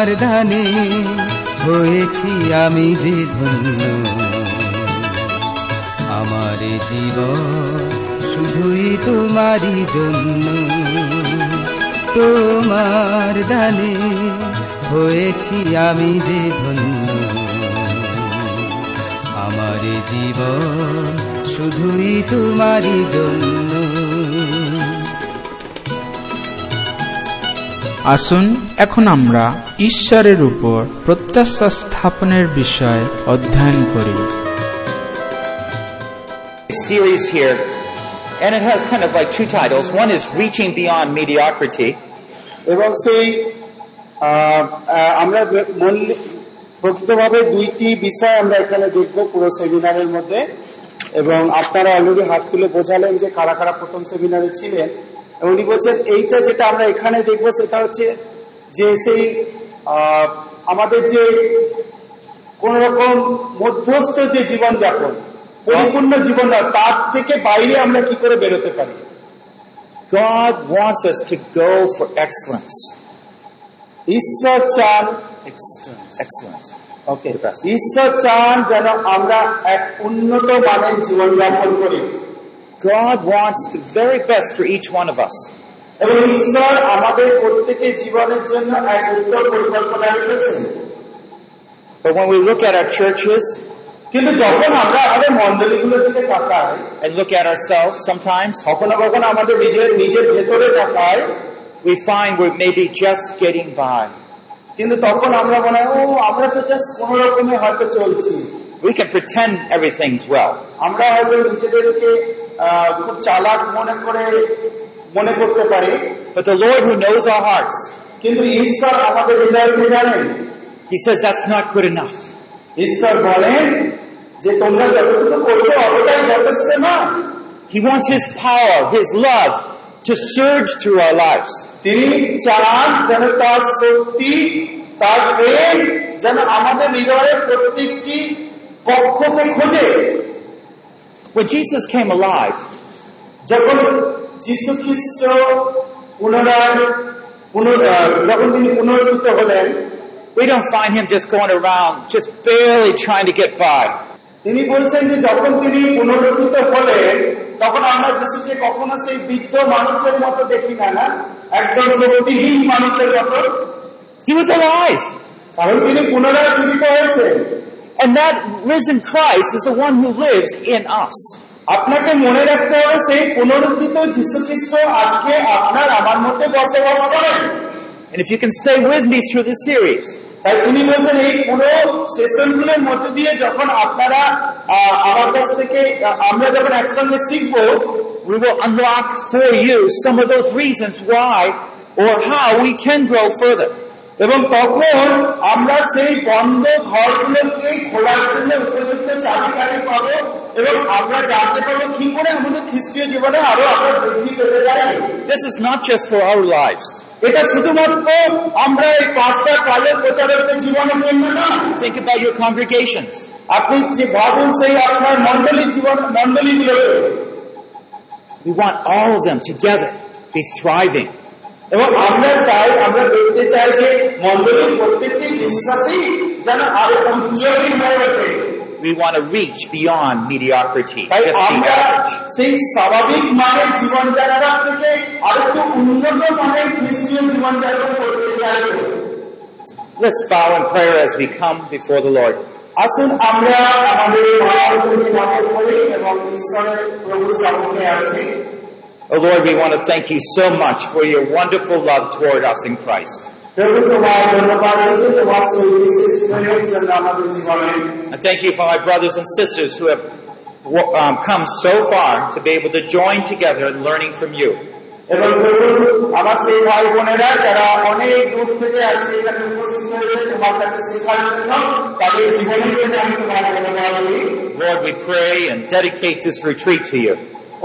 তোমার দানে হয়েছি আমি যে ধন্য। আমার জীবন শুধুই তোমারই জন্য। তোমার দানে হয়েছি আমি যে ধন্য। আমার জীবন শুধুই তোমারই জন্য। আসুন এখন আমরা ঈশ্বরের উপর প্রত্যাশা স্থাপনের বিষয় অধ্যয়ন করি। Series here, and it has kind of like two titles. One is Reaching Beyond Mediocrity, এবং সেই আহ, আহ, আমরা বে- মূল- প্রকৃতভাবে দুইটি বিষয় আমরা এখানে দেখব পুরো সেমিনারের মধ্যে। এবং আপনারা অলরেডি হাত তুলে বোঝালেন যে কারা কারা প্রথম সেমিনারে ছিলেন। উনি বলছেন এইটা যেটা আমরা এখানে দেখব সেটা হচ্ছে যে সেই আমাদের যে কোন রকম মধ্যস্থ যে জীবনযাপন পরিপূর্ণ জীবন তার থেকে বাইরে আমরা কি করে বেরোতে পারি? God wants us to go for excellence. ঈশ্বর চান Excellence. ওকে ঈশ্বর চান যেন আমরা এক উন্নত মানের জীবনযাপন করি। God wants the very best for each one of us. এবং ঈশ্বর আমাদের প্রত্যেকের জীবনের জন্য এক উত্তর পরিকল্পনা রেখেছেন But when we look at our churches কিন্তু যখন আমরা আমাদের মন্ডলীগুলোর দিকে তাকাই and look at ourselves sometimes, কখনো কখনো আমাদের নিজের নিজের ভেতরে তাকাই we find we're maybe just getting by. কিন্তু তখন আমরা মনে হয় ও আমরা তো জাস্ট কোন রকমে হয়তো চলছি We can pretend everything's well. আমরা হয়তো নিজেদেরকে আহ, খুব চালাক মনে করে মনে করতে পারি But the Lord who knows our hearts, কিন্তু ঈশ্বর আমাদের হৃদয়কে জানেন He says that's not good enough. ঈশ্বর বলেন যে তোমরা যতটুকু করছ অতটাই যথেষ্ট না He wants His power, His love to surge through our lives. তিনি চান যেন তার শক্তি তার প্রেম যেন আমাদের হৃদয়ের প্রত্যেকটি পক্ষকে খোঁজে When Jesus came alive, যখন যীশু খ্রিস্ট পুনরায় পুনর- আহ, যখন তিনি পুনরুত্থিত হলেন we don't find Him just going around, just barely trying to get by. তিনি বলছেন যে যখন তিনি পুনরুত্থিত হলেন তখন আমরা যিশুকে কখনো সেই বৃদ্ধ মানুষের মতো দেখি না না একদম শক্তিহীন মানুষের মতো He was alive. কারণ তিনি পুনরায় জীবিত হয়েছেন And that risen Christ is the one who lives in us. আপনাকে মনে রাখতে হবে সেই পুনরুত্থিত যীশু খ্রিস্ট আজকে আপনার আমার মধ্যে বসবাস করেন And if you can stay with me through this series, তাই তিনি বলছেন এই পুরো সেশনগুলোর মধ্যে দিয়ে যখন আপনারা আহ, আমার কাছ থেকে আহ, আমরা যখন একসঙ্গে শিখবো we will unlock for you some of those reasons why or how we can grow further. এবং তখন আমরা সেই বন্ধ ঘরগুলোকে খোলার জন্য উপযুক্ত চাবিকাঠি পাবো এবং আমরা জানতে পারবো কি করে আমাদের খ্রিস্টীয় জীবনে আরো আমরা বৃদ্ধি পেতে পারি This is not just for our lives. এটা শুধুমাত্র আমরা এই পাঁচটা কালের প্রচারকদের জীবনের জন্য না Think about your congregations. আপনি যে ভাবুন সেই আপনার মন্ডলীর জীবন মন্ডলীগুলোকে We want all of them together be thriving. এবং আমরা চাই আমরা দেখতে চাই যে মন্ডলীর প্রত্যেকটি বিশ্বাসী যেন আরো উজ্জ্বলী হয়ে ওঠে We want to reach beyond mediocrity, তাই just the আমরা average. সেই স্বাভাবিক মানের জীবনযাত্রা থেকে আরো একটু উন্নত মানের খ্রিস্টীয় জীবনযাপন করতে চাই Let's bow in prayer as we come before the Lord. আসুন আমরা আমাদের মহাপ্রভুকে নামে করি এবং ঈশ্বরের প্রভু সামনে আসি Oh Lord, we want to thank you so much for your wonderful love toward us in Christ. প্রভু তোমার ধন্যবাদ হয়েছে তোমার সেই বিশেষ প্রেমের জন্য আমাদের জীবনে And thank you for my brothers and sisters who have um, come so far to be able to join together in learning from you. এবং প্রভু আমার সেই ভাই বোনেরা যারা অনেক দূর থেকে আজকে এখানে উপস্থিত হয়েছে তোমার কাছে শেখার জন্য তাদের জীবনের জন্য আমি তোমার ধন্যবাদ দিই Lord, we pray and dedicate this retreat to you.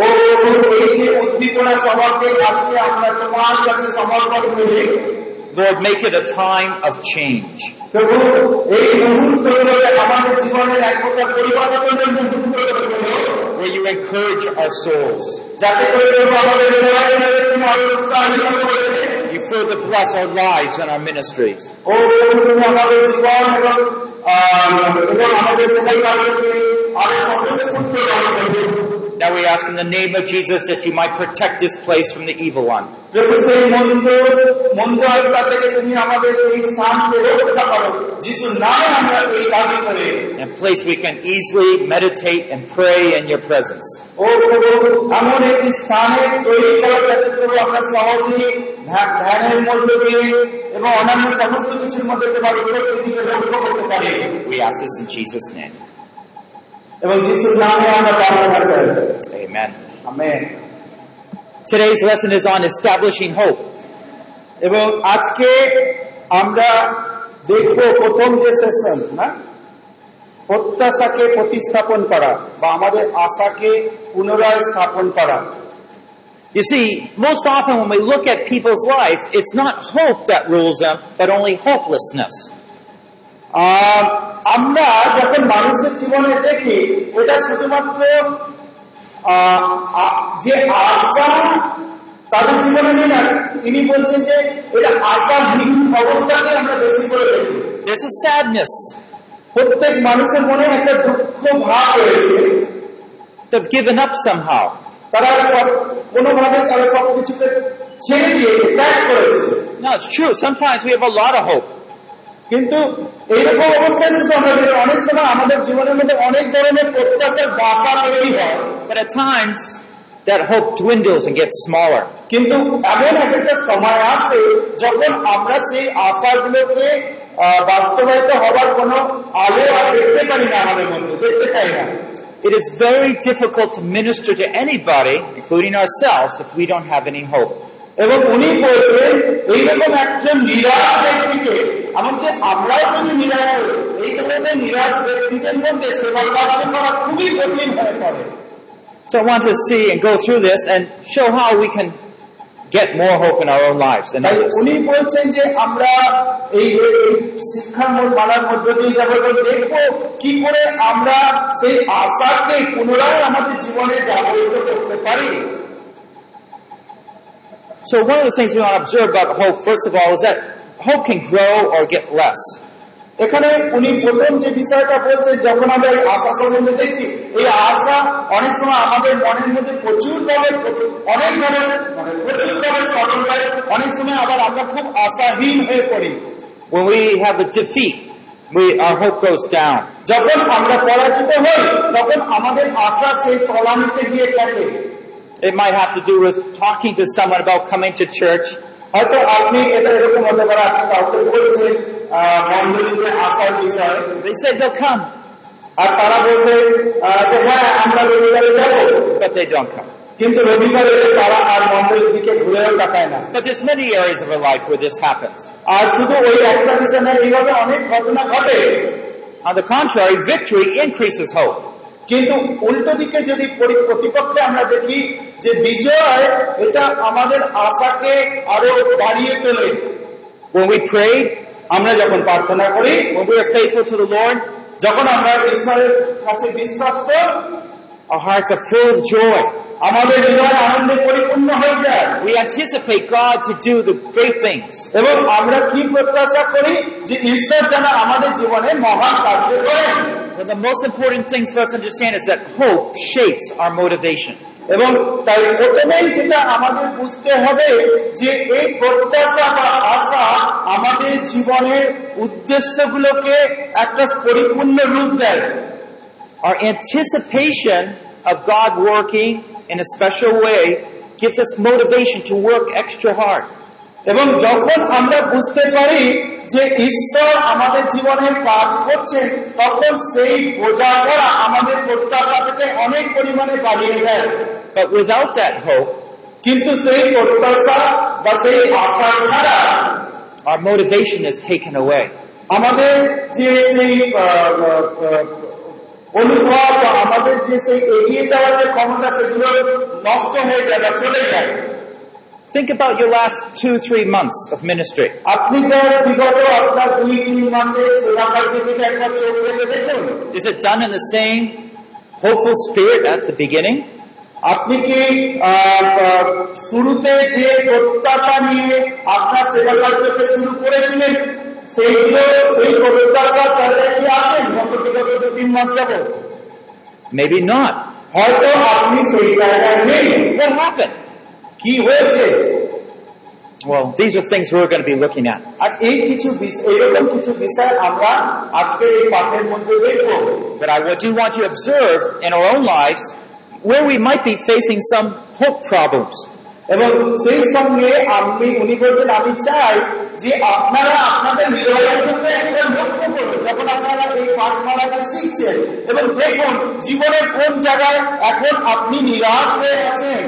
ও প্রভু, এই যে উদ্দীপনা সভাকে আজকে আমরা তোমার কাছে সমর্পণ করি Lord, make it a time of change. প্রভু এই মুহূর্তগুলোকে আমাদের জীবনের এক প্রকার পরিবর্তনের মুহূর্ত করে দিও। Where you encourage our souls. যাতে করে প্রভু আমাদের হৃদয়ে তুমি আরো উৎসাহিত করে দেবে। You further bless our lives and our ministries. now we ask in the name of Jesus if you might protect this place from the evil one. And place we can easily meditate and pray in your presence. We ask this in Jesus' name. এবং যিশুর নামে আমরা প্রার্থনা চাই Amen. Amen Today's lesson is on establishing hope. এবং আজকে আমরা দেখব প্রথম যে সেশন না প্রত্যাশাকে প্রতিস্থাপন করা বা আমাদের আশাকে পুনরায় স্থাপন করা You see, most often when we look at people's life, it's not hope that rules them, but only hopelessness. আর আমরা যখন মানুষের জীবনে দেখি এটা শুধুমাত্র আহ, আ- যে আশা তাদের জীবনে নেই না তিনি বলছেন যে এটা আশাহীন অবস্থাকে আমরা বেশি করে দেখি There's a sadness. প্রত্যেক মানুষের মনে একটা দুঃখ ভাব রয়েছে They've given up somehow. তারা সব কোনোভাবে তারা সবকিছুকে ছেড়ে দিয়েছে ত্যাগ করেছে No, it's true. Sometimes we have a lot of hope. কিন্তু এইরকম অবস্থায় শুধু আমরা দেখি, অনেক সময় আমাদের জীবনের মধ্যে অনেক ধরনের প্রত্যাশার বাসা তৈরি হয় But at times, that hope dwindles and gets smaller. কিন্তু এমন এক একটা সময় আসে যখন আমরা সেই আশাগুলোকে আহ, বাস্তবায়িত হওয়ার কোনো আলো আর দেখতে পারি না আমাদের মধ্যে দেখতে পাই না It is very difficult to minister to anybody, including ourselves, if we don't have any hope. এবং উনি বলছেন এইরকম একজন নিরাশ ব্যক্তিকে এমনকি আমরাও যদি নিরাশ হই এই ধরনের নিরাশ ব্যক্তিদের মধ্যে সেবা কার্য করা খুবই কঠিন হয়ে পড়ে So I want to see and go through this and show how we can get more hope in our own lives and others. উনি বলছেন যে আমরা এই এই শিক্ষার মালার মধ্য দিয়ে যাব দেখব কি করে আমরা সেই আশাকে পুনরায় আমাদের জীবনে জাগরিত করতে পারি So one of the things we want to observe about hope, first of all, is that hope can grow or get less. এখানে উনি প্রথম যে বিষয়টা বলছেন যখন আমরা এই আশা সম্বন্ধে দেখছি এই আশা অনেক সময় আমাদের মনের মধ্যে প্রচুর ভাবে অনেক ভাবে মানে প্রচুর ভাবে স্মরণ হয় অনেক সময় আবার আমরা খুব আশাহীন হয়ে পড়ি When we have a defeat, we, our hope goes down. যখন আমরা পরাজিত হই তখন আমাদের আশা সেই তলানিতে গিয়ে থাকে It might have to do with talking to someone about coming to church, হয়তো আপনি এটা এরকম হতে পারে আপনি কাউকে বলছেন আহ, মণ্ডলীতে আসার বিষয় they say they'll come, আর তারা বলবে আহ, যে হ্যাঁ আমরা রবিবারে যাবো but they don't come. কিন্তু রবিবারে এসে তারা আর মণ্ডলীর দিকে ঘুরেও তাকায় না But there's many areas of our life where this happens. আর শুধু ওই একটা বিষয় না এইভাবে অনেক ঘটনা ঘটে On the contrary, victory increases hope. কিন্তু উল্টো দিকে যদি প্রতিপক্ষে আমরা দেখি যে বিজয় এটা আমাদের আশাকে আরও বাড়িয়ে তোলে। When we pray, আমরা যখন প্রার্থনা করি when we are faithful to the Lord, যখন আমরা ঈশ্বরের কাছে বিশ্বাস্ত our hearts are full of joy. আমাদের হৃদয় আনন্দে পরিপূর্ণ হয়ে যায় We anticipate God to do the great things. এবং আমরা কি প্রত্যাশা করি যে ঈশ্বর যেন আমাদের জীবনে মহান কার্য করেন But the most important things for us to understand is that hope shapes our motivation. এবং তাই প্রথমেই যেটা আমাদের বুঝতে হবে যে এই প্রত্যাশা বা আশা আমাদের জীবনের উদ্দেশ্যগুলোকে একটা পরিপূর্ণ রূপ দেয় Our anticipation of God working in a special way gives us motivation to work extra hard. এবং যখন আমরা বুঝতে পারি যে ঈশ্বর আমাদের জীবনে কাজ করছেন তখন সেই বোঝাপড়া আমাদের প্রত্যাশা থেকে অনেক পরিমাণে বাড়িয়ে দেয় But without that hope, কিন্তু সেই প্রত্যাশা বা সেই আশা ছাড়া our motivation is taken away. আমাদের যে সেই আহ, আহ, আহ, অনুভব আমাদের যে সেই এগিয়ে যাওয়ার যে ক্ষমতা সেগুলো নষ্ট হয়ে যায় বা চলে যায় Think about your last two, three months of ministry. Is it done in the same hopeful spirit at the beginning? আপনি কি শুরুতে যে প্রত্যাশা নিয়ে আপনার সেবা কার্যকে শুরু করেছিলেন সেইগুলো সেই প্রত্যাশার জায়গায় কি আছেন গত বিগত দু তিন মাস যাবত Maybe not. হয়তো আপনি সেই জায়গায় নেই What happened? কি হয়েছে Well, these are things we're going to be looking at. আর এই কিছু বিষ- এইরকম কিছু বিষয় আমরা আজকে এই পাঠের মধ্যে দেখব But I do want you to observe in our own lives where we might be facing some hope problems. এবং সেই সঙ্গে আপনি উনি বলছেন আমি চাই যে আপনারা আপনাদের নিরবতাকে একটা লক্ষ্য করুন যখন আপনারা এই পাঠমালাটা শিখছেন এবং দেখুন জীবনের কোন জায়গায় এখন আপনি নিরাশ হয়ে আছেন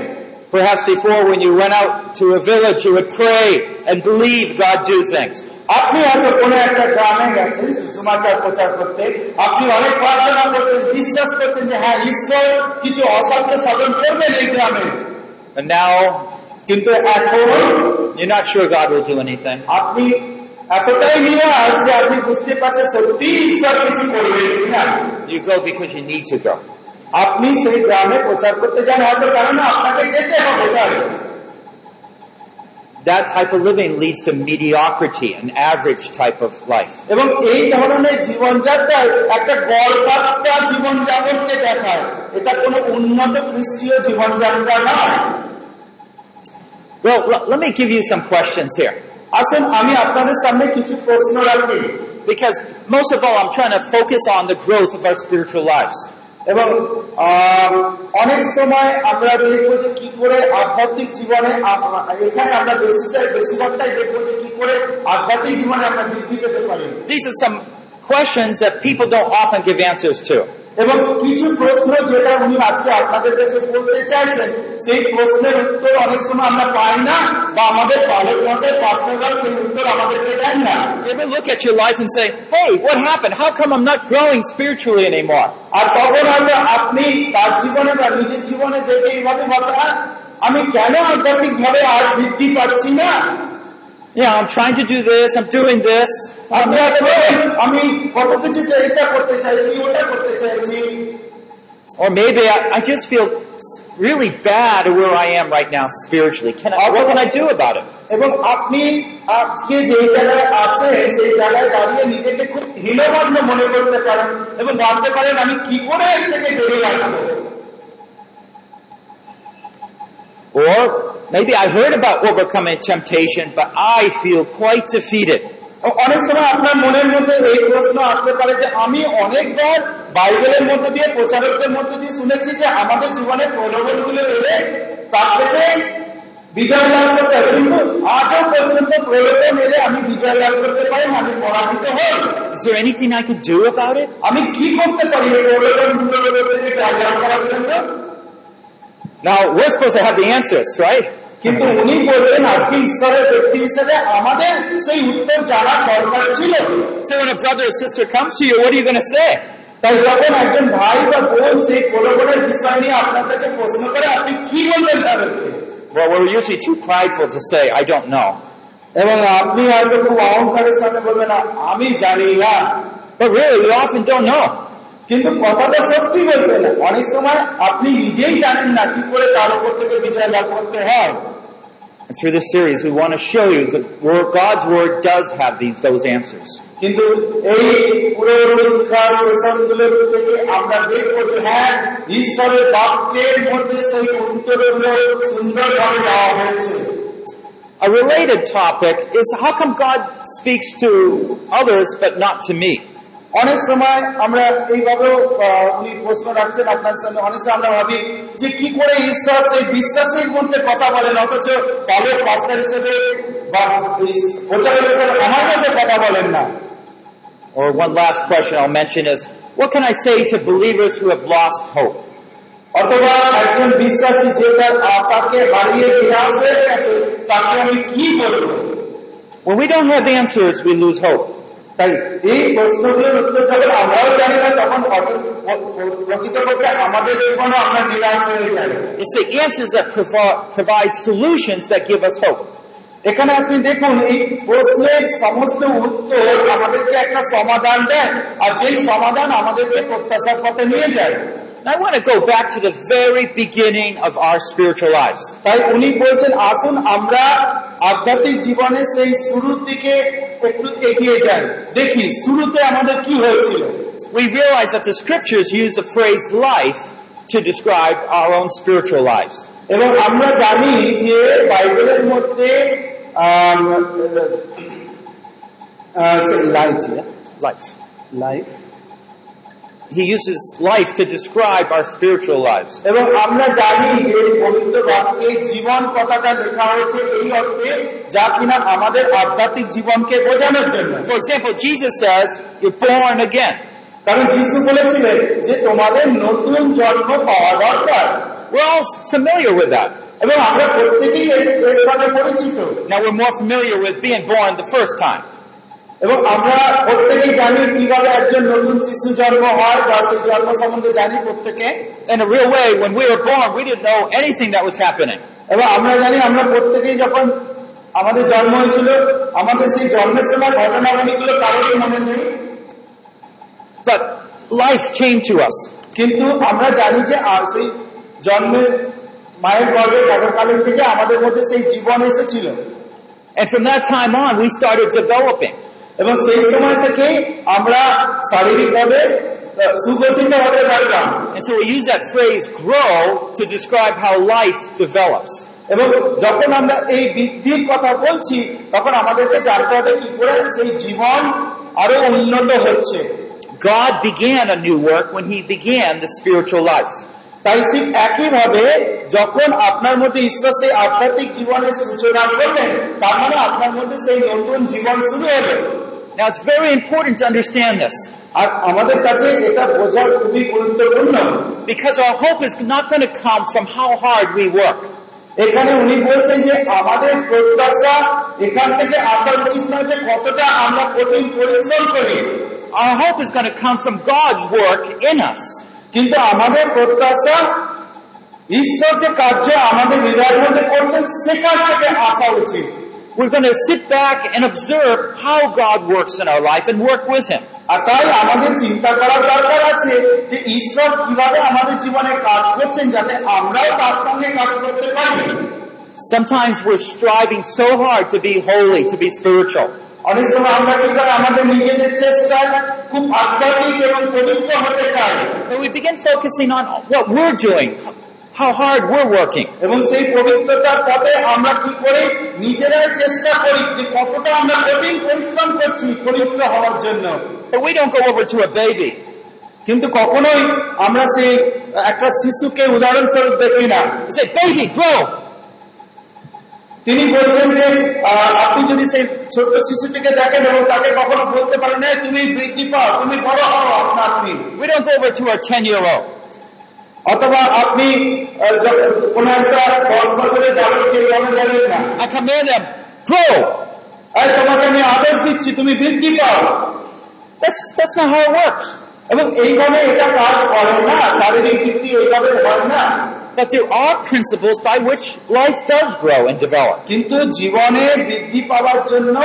Perhaps before when you went out to a village, you would pray and believe God do things. আপনি হয়তো কোনো একটা গ্রামে গেছেন সুসমাচার প্রচার করতে আপনি অনেক প্রার্থনা করছেন বিশ্বাস করছেন যে হ্যাঁ ঈশ্বর কিছু অসাধ্য সাধন করবেন এই গ্রামে And now কিন্তু এখন you're not sure God will do anything. আপনি এতটাই নিরাশ যে আপনি বুঝতে পারছেন সত্যি ঈশ্বর কিছু করবেন কিনা You go because you need to go. আপনি সেই গ্রামে প্রচার করতে যান হয়তো কারণ আপনাকে যেতে হবে তাই That type of living leads to mediocrity, an average type of life. এবং এই ধরনের জীবনযাত্রায় একটা গড়পাত্তা জীবনযাপনকে দেখায় এটা কোনো উন্নত খ্রিস্টীয় জীবনযাত্রা নয় Well, l- let me give you some questions here. আসুন আমি আপনাদের সামনে কিছু প্রশ্ন রাখি Because most of all, I'm trying to focus on the growth of our spiritual lives. এবং আহ, অনেক সময় আমরা দেখবো যে কি করে আধ্যাত্মিক জীবনে আম- এখানে আমরা বেশিটাই বেশিরভাগটাই দেখবো যে কি করে আধ্যাত্মিক জীবনে আমরা বৃদ্ধি পেতে পারি These are some questions that people don't often give answers to. এবং কিছু প্রশ্ন যেটা উনি আজকে আপনাদের কাছে বলতে চাইছেন সেই প্রশ্নের উত্তর অনেক সময় আমরা পাই না বা আমাদের পালক মশাই পার্সোনাল সেই উত্তর আমাদেরকে দেন না You ever look at your life and say, hey, what happened? How come I'm not growing spiritually anymore? আর তখন হয়তো আপনি তার জীবনে বা নিজের জীবনে দেখে এইভাবে ভাবেন "আহ, আমি কেন আধ্যাত্মিক ভাবে আর বৃদ্ধি পাচ্ছি না Yeah, I'm trying to do this, I'm doing this. আপনি হয়তো বলেন, আমি কত কিছু চাই, এটা করতে চাইছি ওটা করতে চাইছি Or maybe I, I just feel really bad at where I am right now spiritually. Can I, what can I do about it? এবং আপনি আজকে যে জায়গায় আছেন সেই জায়গায় দাঁড়িয়ে নিজেকে খুব হীনমগ্ন মনে করতে পারেন এবং ভাবতে পারেন আমি কি করে এর থেকে বেরিয়ে আসবো Or maybe I heard about overcoming temptation, but I feel quite defeated. অনেক সময় আপনার মনের মধ্যে এই প্রশ্ন আসতে পারে যে আমি অনেকবার বাইবেলের মধ্যে দিয়ে প্রচারকদের মধ্যে দিয়ে শুনেছি যে আমাদের জীবনে প্রলোভনগুলো এলে তার থেকে বিজয় লাভ করতে হবে কিন্তু আজও পর্যন্ত প্রলোভন এলে আমি বিজয় লাভ করতে পারি আমি পরাজিত হই Is there anything I could do about it? আমি কি করতে পারি প্রলোভনগুলো জয় লাভ করার জন্য Now, we're supposed to have the answers, right? কিন্তু উনি বললেন আজকে ঈশ্বরের ব্যক্তি হিসেবে আমাদের সেই উত্তর জানার দরকার ছিল So when a brother or sister comes to you, what are you going to say? তাই যখন একজন ভাই বা বোন সেই প্রলোভনের বিষয় নিয়ে আপনার কাছে প্রশ্ন করে আপনি কি বলবেন তাদেরকে Well, we're usually too prideful to say, I don't know. এবং আপনি হয়তো খুব অহংকারের সাথে বলবেন "না, আমি জানি না But really, we often don't know. কিন্তু কথাটা সত্যি বলছেন না অনেক সময় আপনি নিজেই জানেন না কি করে তার উপর থেকে বিজয় লাভ করতে হয় And through this series, we want to show you that word, God's Word does have these, those answers. কিন্তু এই পুরো শিক্ষার সেশনগুলোর থেকে আমরা দেখবো যে হ্যাঁ ঈশ্বরের বাক্যের মধ্যে সেই উত্তরগুলো সুন্দরভাবে দেওয়া হয়েছে A related topic is how come God speaks to others but not to me? অনেক সময় আমরা এইভাবেও উনি প্রশ্ন রাখছেন আপনার সামনে অনেক সময় আমরা ভাবি যে কি করে ঈশ্বর সেই বিশ্বাসের মধ্যে কথা বলেন অথচ পালক পাস্টার হিসেবে বা প্রচারক হিসেবে আমার মধ্যে কথা বলেন না Or one last question I'll mention is, what can I say to believers who have lost hope? অথবা একজন বিশ্বাসী যে তার আশাকে হারিয়ে নিরাশ হয়ে গেছে তাকে আমি কি বলব When we don't have answers, we lose hope. তাই এই প্রশ্নগুলোর উত্তর যখন আমরাও জানি না তখন প্রকৃতপক্ষে আমাদের জীবনে আমরা নিরাশ হয়ে যাই It's the answers that provi- provide solutions that give us hope. এখানে আপনি দেখুন এই প্রশ্নের সমস্ত উত্তর আমাদেরকে একটা সমাধান দেয় আর যেই সমাধান আমাদেরকে প্রত্যাশার পথে নিয়ে যায় And I want to go back to the very beginning of our spiritual lives. তাই উনি বলছেন আসুন আমরা আধ্যাত্মিক জীবনে সেই শুরুর দিকে একটু এগিয়ে যাই দেখি শুরুতে আমাদের কি হয়েছিল We realize that the scriptures use the phrase life to describe our own spiritual lives. এবং আমরা জানি যে বাইবেলের মধ্যে light Life. Life He uses life to describe our spiritual lives. এবং আমরা জানি যে পবিত্র বাক্যে জীবন কথাটা লেখা হয়েছে এই অর্থে যা কিনা আমাদের আধ্যাত্মিক জীবনকে বোঝানোর জন্য For example, Jesus says, you're born again. কারণ যিশু বলেছিলেন যে তোমাদের নতুন জন্ম পাওয়া দরকার We're all familiar with that. এবং আমরা প্রত্যেকেই এর এর সাথে পরিচিত Now we're more familiar with being born the first time. এবং আমরা প্রত্যেকেই জানি কীভাবে একজন নতুন শিশু জন্ম হয় বা সেই জন্ম সম্বন্ধে জানি প্রত্যেকে In a real way, when we were born, we didn't know anything that was happening. এবং আমরা জানি আমরা প্রত্যেকেই যখন আমাদের জন্ম হয়েছিল আমাদের সেই জন্মের সময় ঘটনাবলীগুলো কারোরই মনে নেই But life came to us. কিন্তু আমরা জানি যে আর সেই জন্মের মায়ের গর্ভে থাকাকালীন থেকে আমাদের মধ্যে সেই জীবন এসেছিল And from that time on, we started developing. এবং সেই সময় থেকেই আমরা শারীরিকভাবে And so we use that phrase grow to describe how life develops. এবং যখন আমরা এই বৃদ্ধির কথা বলছি তখন আমাদেরকে জানতে হবে কি করে সেই জীবন আরও উন্নত হচ্ছে God began a new work when He began the spiritual life. তাই ঠিক একইভাবে যখন আপনার মধ্যে ঈশ্বর সেই আধ্যাত্মিক জীবনের সূচনা করলেন তার মানে আপনার মধ্যে সেই নতুন জীবন শুরু হবে Now it's very important to understand this আর আমাদের কাছে এটা বোঝা খুবই গুরুত্বপূর্ণ because our hope is not going to come from how hard we work. এখানে উনি বলছেন যে আমাদের প্রত্যাশা এখান থেকে আসা উচিত নয় যে কতটা আমরা কঠিন পরিশ্রম করি Our hope is going to come from God's work in us. কিন্তু আমাদের প্রত্যাশা ঈশ্বর যে কার্য আমাদের হৃদয়ের মধ্যে করছেন সেখান থেকে আসা উচিত We're going to sit back and observe how God works in our life and work with Him. আর তাই আমাদের চিন্তা করার দরকার আছে যে ঈশ্বর কিভাবে আমাদের জীবনে কাজ করছেন যাতে আমরাও তার সঙ্গে কাজ করতে পারি Sometimes we're striving so hard to be holy, to be spiritual. অনেক সময় আমরা কি করি আমাদের নিজেদের চেষ্টায় খুব আধ্যাত্মিক এবং পবিত্র হতে চাই And we begin focusing on what we're doing, how hard we're working. এবং সেই পবিত্রতার পথে আমরা কি করি নিজেরাই চেষ্টা করি যে কতটা আমরা কঠিন পরিশ্রম করছি পবিত্র হওয়ার জন্য But we don't go over to a baby কিন্তু কখনোই আমরা সেই একটা শিশুকে উদাহরণস্বরূপ দেখি না and say, baby, grow. তিনি বলছেন যে আহ, আপনি যদি সেই ছোট্ট শিশুটিকে দেখেন এবং তাকে কখনো বলতে পারেন "এই, তুমি বৃদ্ধি পাও তুমি বড় হও আপনা আপনি We don't go over to our 10 year old. অথবা আপনি কোনো একটা দশ বছরের না। them, grow. এই তোমাকে আমি আদেশ দিচ্ছি তুমি বৃদ্ধি পাও। এবং এইভাবে এটা কাজ করে না শারীরিক দিয়ে এইভাবে হয় না। But there are principles by which life does grow and develop. কিন্তু জীবনে বৃদ্ধি পাওয়ার জন্য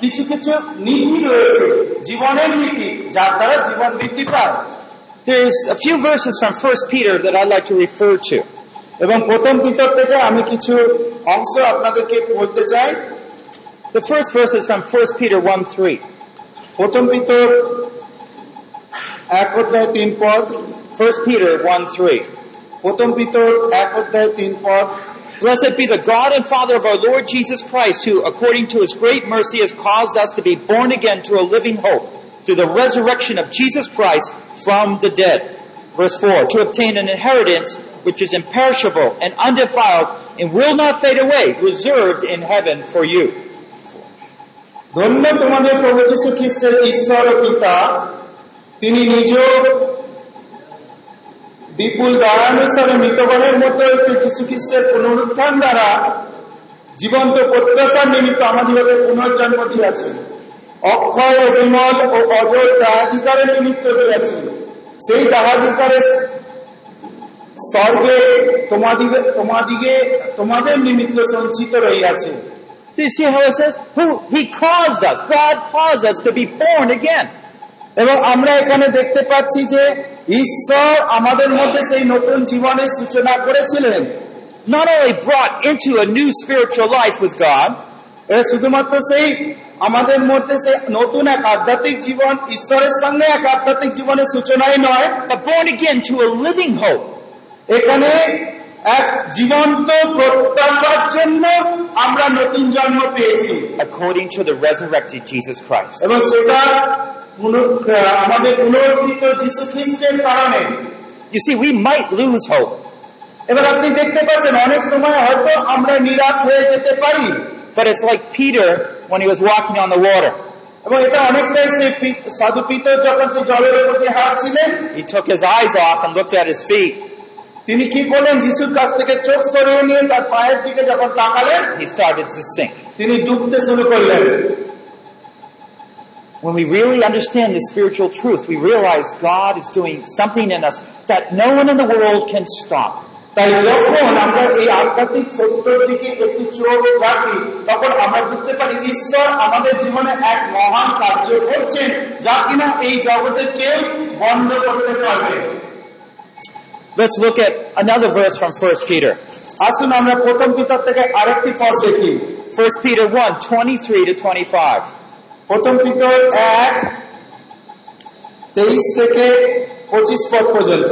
কিছু কিছু নীতি রয়েছে। জীবনের নীতি যার দ্বারা জীবন বৃদ্ধি পায়। There's a few verses from 1 Peter that I'd like to refer to. এবং প্রথম পিতর থেকে আমি কিছু অংশ আপনাদেরকে বলতে চাই The first verse is from 1 Peter 1 3. প্রথম পিতর এক অধ্যায় তিন পদ 1 Peter 1 3. প্রথম পিতর এক অধ্যায় তিন পদ Blessed be the God and Father of our Lord Jesus Christ, who, according to his great mercy, has caused us to be born again to a living hope through the resurrection of Jesus Christ from the dead. Verse 4, to obtain an inheritance which is imperishable and undefiled and will not fade away, reserved in heaven for you. ধন্য তোমাদের প্রভু যীশু খ্রিস্টের ঈশ্বর ও পিতা তিনি নিজ বিপুল দয়ানুসারে মৃতগণের মতো একটি যীশু খ্রিস্টের পুনরুত্থান দ্বারা জীবন্ত প্রত্যাশার নিমিত্ত আমাদিগকে পুনর্জন্ম দিয়াছেন অক্ষয় বিমল ও অজয় দাহাধিকারের নিমিত্ত দিয়াছেন সেই দাহাধিকারের স্বর্গে তোমাদিগে তোমাদিগে তোমাদের নিমিত্ত সঞ্চিত রইয়াছে Do you see how it says? Who? He caused us. God caused us to be born again. এবং আমরা এখানে দেখতে পাচ্ছি যে ঈশ্বর আমাদের মধ্যে সেই নতুন জীবনের সূচনা করেছিলেন not only brought into a new spiritual life with God, শুধুমাত্র সেই আমাদের মধ্যে সেই নতুন এক আধ্যাত্মিক জীবন ঈশ্বরের সঙ্গে এক আধ্যাত্মিক জীবনের সূচনাই নয় but born again to a living hope. এখানে এক জীবন্ত প্রত্যাশার জন্য আমরা নতুন জন্ম পেয়েছি। According to the resurrected Jesus Christ. এবং সেটা আমাদের পুনরুত্থিত যীশু খ্রিস্টের কারণে। You see, we might lose hope, এবার আপনি দেখতে পাচ্ছেন অনেক সময় হয়তো আমরা নিরাশ হয়ে যেতে পারি। But it's like Peter when he was walking on the water. এবং এটা অনেকটাই সেই পি- সাধু পিতর যখন সেই জলের উপর দিয়ে হাঁটছিলেন He took his eyes off and looked at his feet. তিনি কি করলেন যিশুর কাছ থেকে চোখ সরিয়ে নিয়ে তার পায়ের দিকে যখন তাকালেন He started to sink. তিনি ডুবতে শুরু করলেন When we really understand this spiritual truth, we realize God is doing something in us that no one in the world can stop. তাই যখন আমরা এই আধ্যাত্মিক সত্যের দিকে একটু চোখ রাখি তখন আমরা বুঝতে পারি ঈশ্বর আমাদের জীবনে এক মহান কার্য করছেন যা কিনা এই জগতে কেউ বন্ধ করতে পারবে Let's look at another verse from 1 Peter. আসুন আমরা প্রথম পিতর থেকে আরেকটি পদ দেখি 1 Peter 1, 23 to 25. প্রথম পিতর এক তেইশ থেকে পঁচিশ পদ পর্যন্ত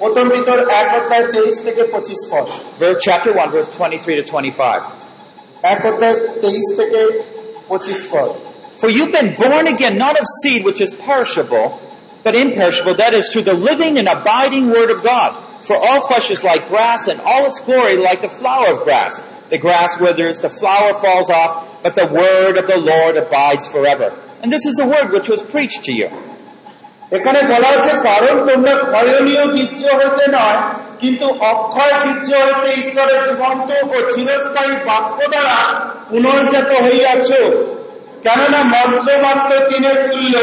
প্রথম পিতর এক অধ্যায় তেইশ থেকে পঁচিশ পদ Verse chapter 1, verse 23 to 25. এক অধ্যায় তেইশ থেকে পঁচিশ পদ For you've been born again, not of seed which is perishable, but imperishable, that is, through the living and abiding word of God. For all flesh is like grass, and all its glory like the flower of grass. The grass withers, the flower falls off, but the word of the Lord abides forever. And this is the word which was preached to you. এখানে বলা হচ্ছে, কারণ তোমরা ক্ষয়নীয় বীর্য হইতে নয়, কিন্তু অক্ষয় বীর্য হইতে ঈশ্বরের জীবন্ত ও চিরস্থায়ী বাক্য দ্বারা পুনর্জাত হইয়াছ। কেননা মন্ত্র মাত্র তিনের তুল্য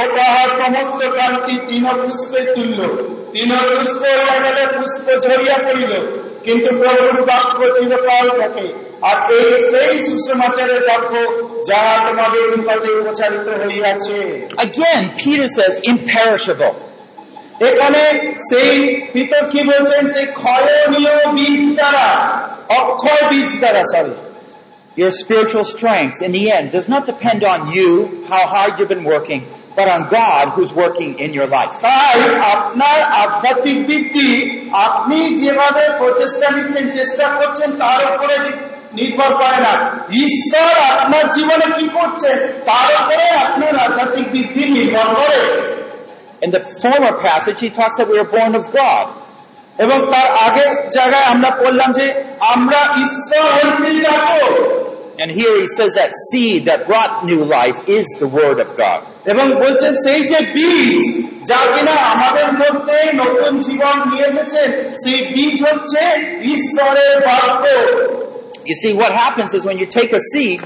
ও তাহার সমস্ত কান্তি তিন পুষ্পের তুল্য। তিন পুষ্প পুষ্প ঝরিয়া পড়িল, কিন্তু প্রভুর বাক্য চিরকাল থাকে। আর এই সেই সুসমাচারের বাক্য যাহা তোমাদের নিকটে প্রচারিত হইয়াছে Again, Peter says imperishable. এখানে সেই পিতর কি বলছেন সেই ক্ষয়নীয় বীজ দ্বারা অক্ষয় বীজ দ্বারা sorry Your spiritual strength in the end does not depend on you, how hard you've been working, but on God who's working in your life. তাই আপনার আধ্যাত্মিক বৃদ্ধি আপনি যেভাবে প্রচেষ্টা নিচ্ছেন চেষ্টা করছেন তার উপরে নির্ভর করে না। ঈশ্বর আপনার জীবনে কি করছে? তার উপরে আপনার আধ্যাত্মিক বৃদ্ধি নির্ভর করে। In the former passage, he talks that we are born of God. এবং তার আগের জায়গায় আমরা বললাম যে আমরা ঈশ্বর হইতেই ডাকো And here he says that seed that brought new life is the Word of God. এবং বলছেন সেই যে বীজ যা কিনা আমাদের মধ্যে নতুন জীবন নিয়ে এসেছেন সেই বীজ হচ্ছে ঈশ্বরের বাক্য You see, what happens is when you take a seed,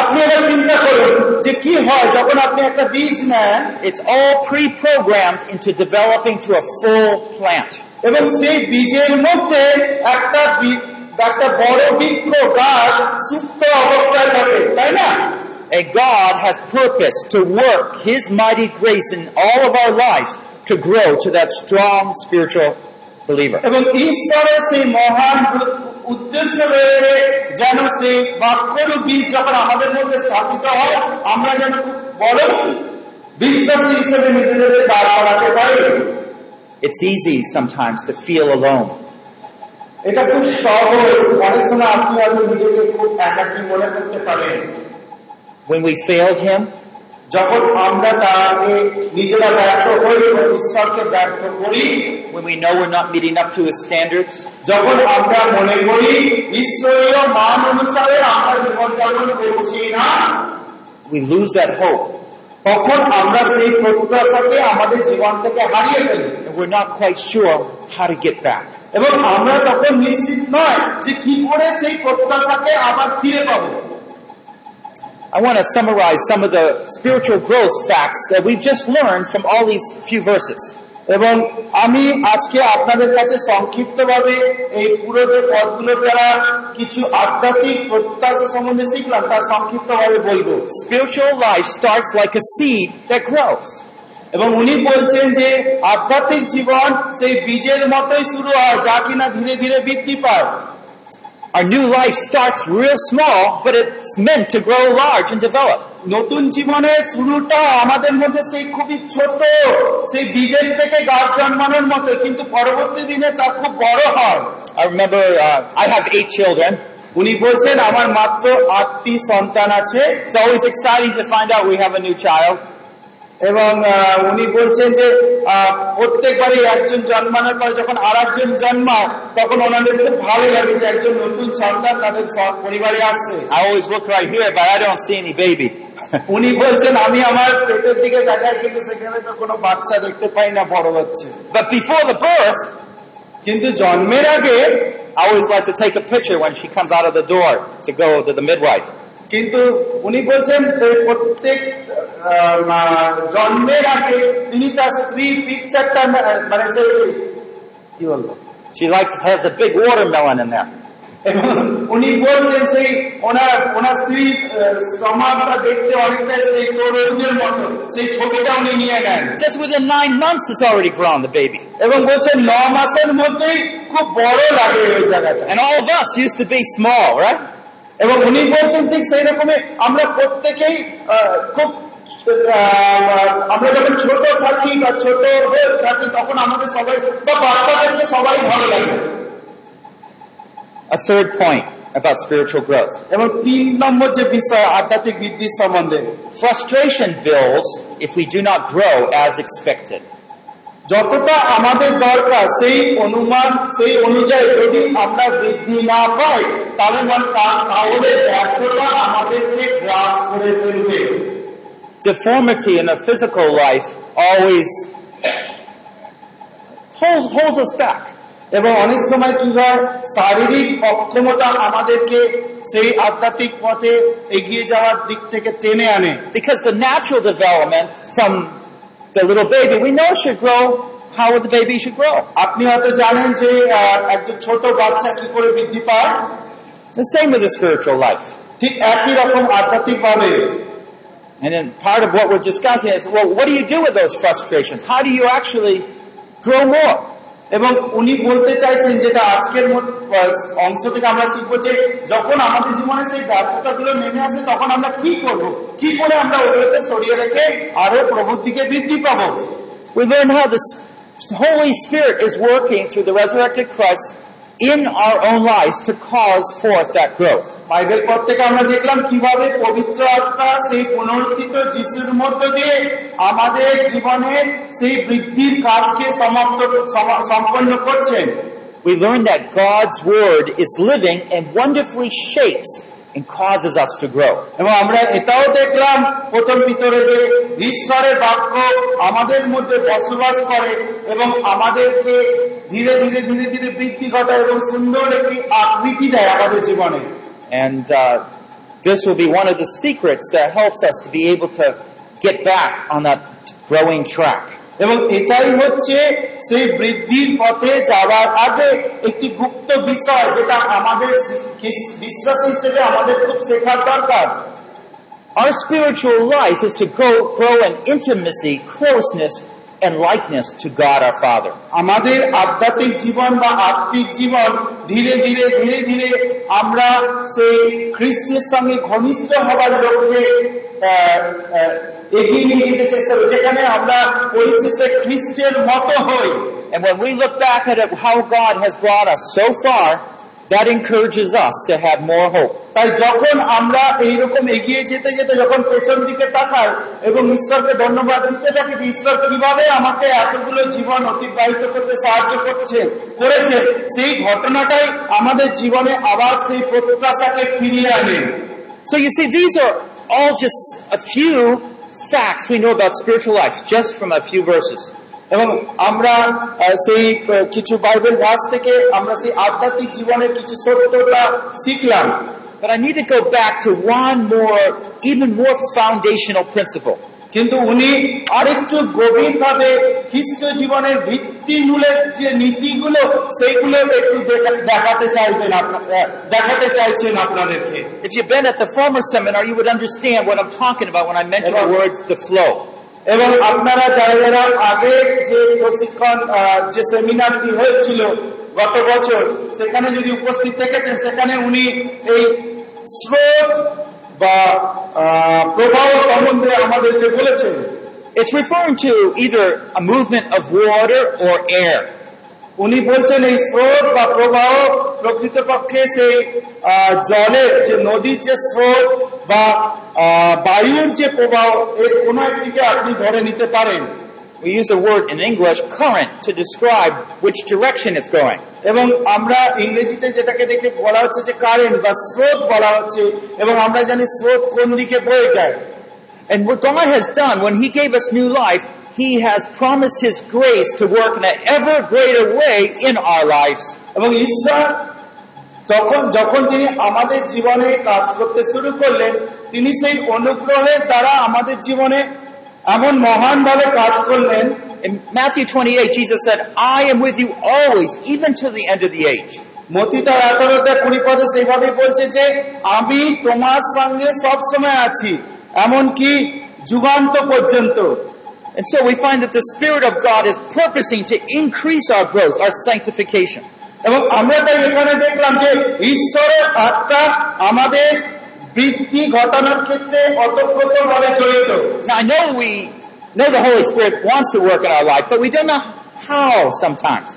আপনি এবার চিন্তা করুন যে কি হয় যখন আপনি একটা বীজ নেন it's all pre-programmed into developing to a full plant. এবং সেই বীজের মধ্যে একটা বী- একটা বড় বৃক্ষ গাছ সুপ্ত অবস্থায় থাকে তাই না And God has purpose to work His mighty grace in all of our lives to grow to that strong spiritual believer. এবং ঈশ্বরের সেই মহান উ- উদ্দেশ্য রয়েছে যেন সেই বাক্যর বীজ যখন আমাদের মধ্যে স্থাপিত হয় আমরা যেন খুব বড় বিশ্বাসী হিসেবে নিজেদের দাঁড় করাতে পারি। It's easy sometimes to feel alone. এটা খুব সহজ। অনেক সময় আপনি হয়তো নিজেকে খুব একাকী মনে করতে পারেন। When we failed Him, যখন আমরা তাকে নিজেরা ব্যর্থ হই এবং ঈশ্বরকে ব্যর্থ করি when we know we're not meeting up to His standards, যখন আমরা মনে করি ঈশ্বরীয় মান অনুসারে আমরা জীবনযাপন করছি না we lose that hope. তখন আমরা সেই প্রত্যাশাকে আমাদের জীবন থেকে হারিয়ে ফেলি And we're not quite sure how to get back. এবং আমরা তখন নিশ্চিত নয় যে কি করে সেই প্রত্যাশাকে আবার ফিরে পাবো I want to summarize some of the spiritual growth facts that we've just learned from all these few verses. এবং আমি আজকে আপনাদের কাছে সংক্ষিপ্তভাবে এই পুরো যে দ্বারা কিছু আধ্যাত্মিক প্রত্যাশা সম্বন্ধে শিখলাম তা সংক্ষিপ্তভাবে বলব Spiritual life starts like a seed that grows. এবং উনি বলছেন যে আধ্যাত্মিক জীবন সেই বীজের মতোই শুরু হয় যা কিনা ধীরে ধীরে বৃদ্ধি পায় Our new life starts real small, but it's meant to grow large and develop. নতুন জীবনের শুরুটা আমাদের মধ্যে সেই খুবই ছোট সেই বীজের থেকে গাছ জন্মানোর মতো কিন্তু পরবর্তী দিনে তা খুব বড় হয় I remember uh, I have eight children. উনি বলছেন আমার মাত্র আটটি সন্তান আছে It's always exciting to find out we have a new child. এবং উনি বলছেন যে প্রত্যেকবারই একজন জন্মানোর পর যখন আর একজন জন্মায় তখন ওনাদের খুব ভালো লাগে যে একজন নতুন সন্তান তাদের পরিবারে আসছে I always look right here, but I don't see any baby. উনি বলছেন আমি আমার পেটের দিকে তাকাই কিন্তু সেখানে তো কোনো বাচ্চা দেখতে পাই না বড় হচ্ছে But before the birth, কিন্তু জন্মের আগে I always like to take a picture when she comes out of the door to go to the midwife. কিন্তু উনি বলছেন যে প্রত্যেক জন্মের আগে তিনি তার স্ত্রীর পিকচারটা মানে যে কি বলব She likes has a big watermelon in there. উনি বলছেন সেই ওনার ওনার স্ত্রী সমাজটা দেখতে অনেকটা সেই তরুণের মতো সেই ছবিটা উনি নিয়ে নেন Just within nine months, it's already grown, the baby. এবং বলছেন ন মাসের মধ্যেই খুব বড় লাগে ওই জায়গাটা And all of us used to be small, right? এবং উনি বলছেন ঠিক সেই রকমই আমরা প্রত্যেকেই খুব আমরা যখন ছোট থাকি বা ছোট হয়ে থাকি তখন আমাদের সবাই বা বাচ্চাদেরকে সবাই ভালো লাগে A third point about spiritual growth. এবং তিন নম্বর যে বিষয় আধ্যাত্মিক বৃদ্ধির সম্বন্ধে Frustration builds if we do not grow as expected. যতটা আমাদের দরকার সেই অনুমান সেই অনুযায়ী যদি আমরা বৃদ্ধি না পাই তাহলে মানে তাহলে ব্যর্থতা আমাদেরকে গ্রাস করে ফেলবে Deformity in the physical life always holds, holds us back. এবং অনেক সময় কি হয় শারীরিক অক্ষমতা আমাদেরকে সেই আধ্যাত্মিক পথে এগিয়ে যাওয়ার দিক থেকে টেনে আনে Because the natural development from the little baby, we know should grow how the baby should grow. আপনি হয়তো জানেন যে আহ, একজন ছোট বাচ্চা কি করে বৃদ্ধি পায় The same with the spiritual life. ঠিক একই রকম আধ্যাত্মিক ভাবে And then part of what we're discussing is, well, what do you do with those frustrations? How do you actually grow more? এবং উনি বলতে চাইছেন যেটা আজকের অংশ থেকে আমরা শিখব যে যখন আমাদের জীবনে সেই ব্যর্থতাগুলো নেমে আসে, তখন আমরা কি করব? কি করে আমরা ওগুলোকে সরিয়ে রেখে আরও প্রভুর দিকে বৃদ্ধি পাবো? We learn how Holy Spirit is working through the resurrected Christ in our own lives to cause forth that growth. Bible পথ থেকে আমরা দেখলাম কিভাবে পবিত্র আত্মা সেই পুনরুত্থিত যিশুর মধ্য দিয়ে আমাদের জীবনে সেই বৃদ্ধির কাজকে সমাপ্ত সম- সম্পন্ন করছেন We learn that God's Word is living and wonderfully shapes and causes us to grow. এবং আমরা এটাও দেখলাম প্রথম ভিতরে যে ঈশ্বরের বাক্য আমাদের মধ্যে বসবাস করে এবং আমাদেরকে ধীরে ধীরে ধীরে ধীরে বৃদ্ধি ঘটায় এবং সুন্দর একটি আকৃতি দেয় আমাদের জীবনে And uh, this will be one of the secrets that helps us to be able to get back on that growing track. এবং এটাই হচ্ছে সেই বৃদ্ধির পথে যাওয়ার আগে একটি গুপ্ত বিষয় যেটা আমাদের বিশ্বাস হিসেবে আমাদের খুব শেখার দরকার। Our spiritual life is to grow, grow in intimacy, closeness, and likeness to God our Father. আমাদের আধ্যাত্মিক জীবন বা আত্মিক জীবন ধীরে ধীরে ধীরে ধীরে আমরা সেই খ্রিস্টের সঙ্গে ঘনিষ্ঠ হবার লক্ষ্যে আহ, আহ, এগিয়ে নিয়ে যেতে চেষ্টা করি যেখানে আমরা পরিশেষে খ্রিস্টের মতো হই And when we look back at it, how God has brought us so far, that encourages us to have more hope. তাই যখন আমরা এইরকম এগিয়ে যেতে যেতে যখন পেছন দিকে তাকাই এবং ঈশ্বরকে ধন্যবাদ দিতে থাকি যে ঈশ্বর কিভাবে আমাকে এতগুলো জীবন অতিবাহিত করতে সাহায্য করছে করেছে সেই ঘটনাটাই আমাদের জীবনে আবার সেই প্রত্যাশাকে ফিরিয়ে আনে So you see, these are all just a few facts we know about spiritual life, just from a few verses. এবং আমরা আহ, সেই আহ, কিছু বাইবেল ভাস থেকে আমরা সেই আধ্যাত্মিক জীবনের কিছু সত্যতা শিখলাম But I need to go back to one more, even more foundational principle. কিন্তু উনি আরেকটু গভীর ভাবে খ্রিস্ট জীবনের ভিত্তিমূলের যে নীতিগুলো সেইগুলো একটু দেখা- দেখাতে চাইবেন আপনা- আহ, দেখাতে চাইছেন আপনাদেরকে If you've been at the former seminar, you would understand what I'm talking about when I mention the Evan. word the flow. এবং আপনারা যারা যারা আগে যে প্রশিক্ষণ যে সেমিনারটি হয়েছিল গত বছর, সেখানে যদি উপস্থিত থেকেছেন, সেখানে উনি এই স্রোত বা প্রবাহ সম্বন্ধে আমাদেরকে বলেছেন It's referring to either a movement of water or air. উনি বলছেন এই স্রোত বা প্রবাহ প্রকৃতপক্ষে সেই জলের যে নদীর যে স্রোত বা বায়ুর যে প্রবাহ এর কোন একদিকে আপনি ধরে নিতে পারেন We use the word in English current to describe which direction it's going. এবং আমরা ইংরেজিতে যেটাকে দেখে বলা হচ্ছে যে কারেন্ট বা স্রোত বলা হচ্ছে এবং আমরা জানি স্রোত কোন দিকে বয়ে যায় And what God has done when He gave us new life, He has promised His grace to work in an ever greater way in our lives. এবং ঈশ্বর তখন যখন তিনি আমাদের জীবনে কাজ করতে শুরু করলেন তিনি সেই অনুগ্রহের দ্বারা আমাদের জীবনে এমন মহান ভাবে কাজ করলেন In Matthew 28, Jesus said, I am with you always, even to the end of the age. মতি তার একারোটা কুড়ি পদে সেইভাবে বলছে যে আমি তোমার সঙ্গে সব সময় আছি এমনকি যুগান্ত পর্যন্ত And so we find that the Spirit of God is purposing to increase our growth, our sanctification. এবং আমরা তাই এখানে দেখলাম যে ঈশ্বরের আত্মা আমাদের বৃদ্ধি ঘটানোর ক্ষেত্রে অতপ্রত ভাবে জড়িত Now I know we know the Holy Spirit wants to work in our life, but we don't know how sometimes.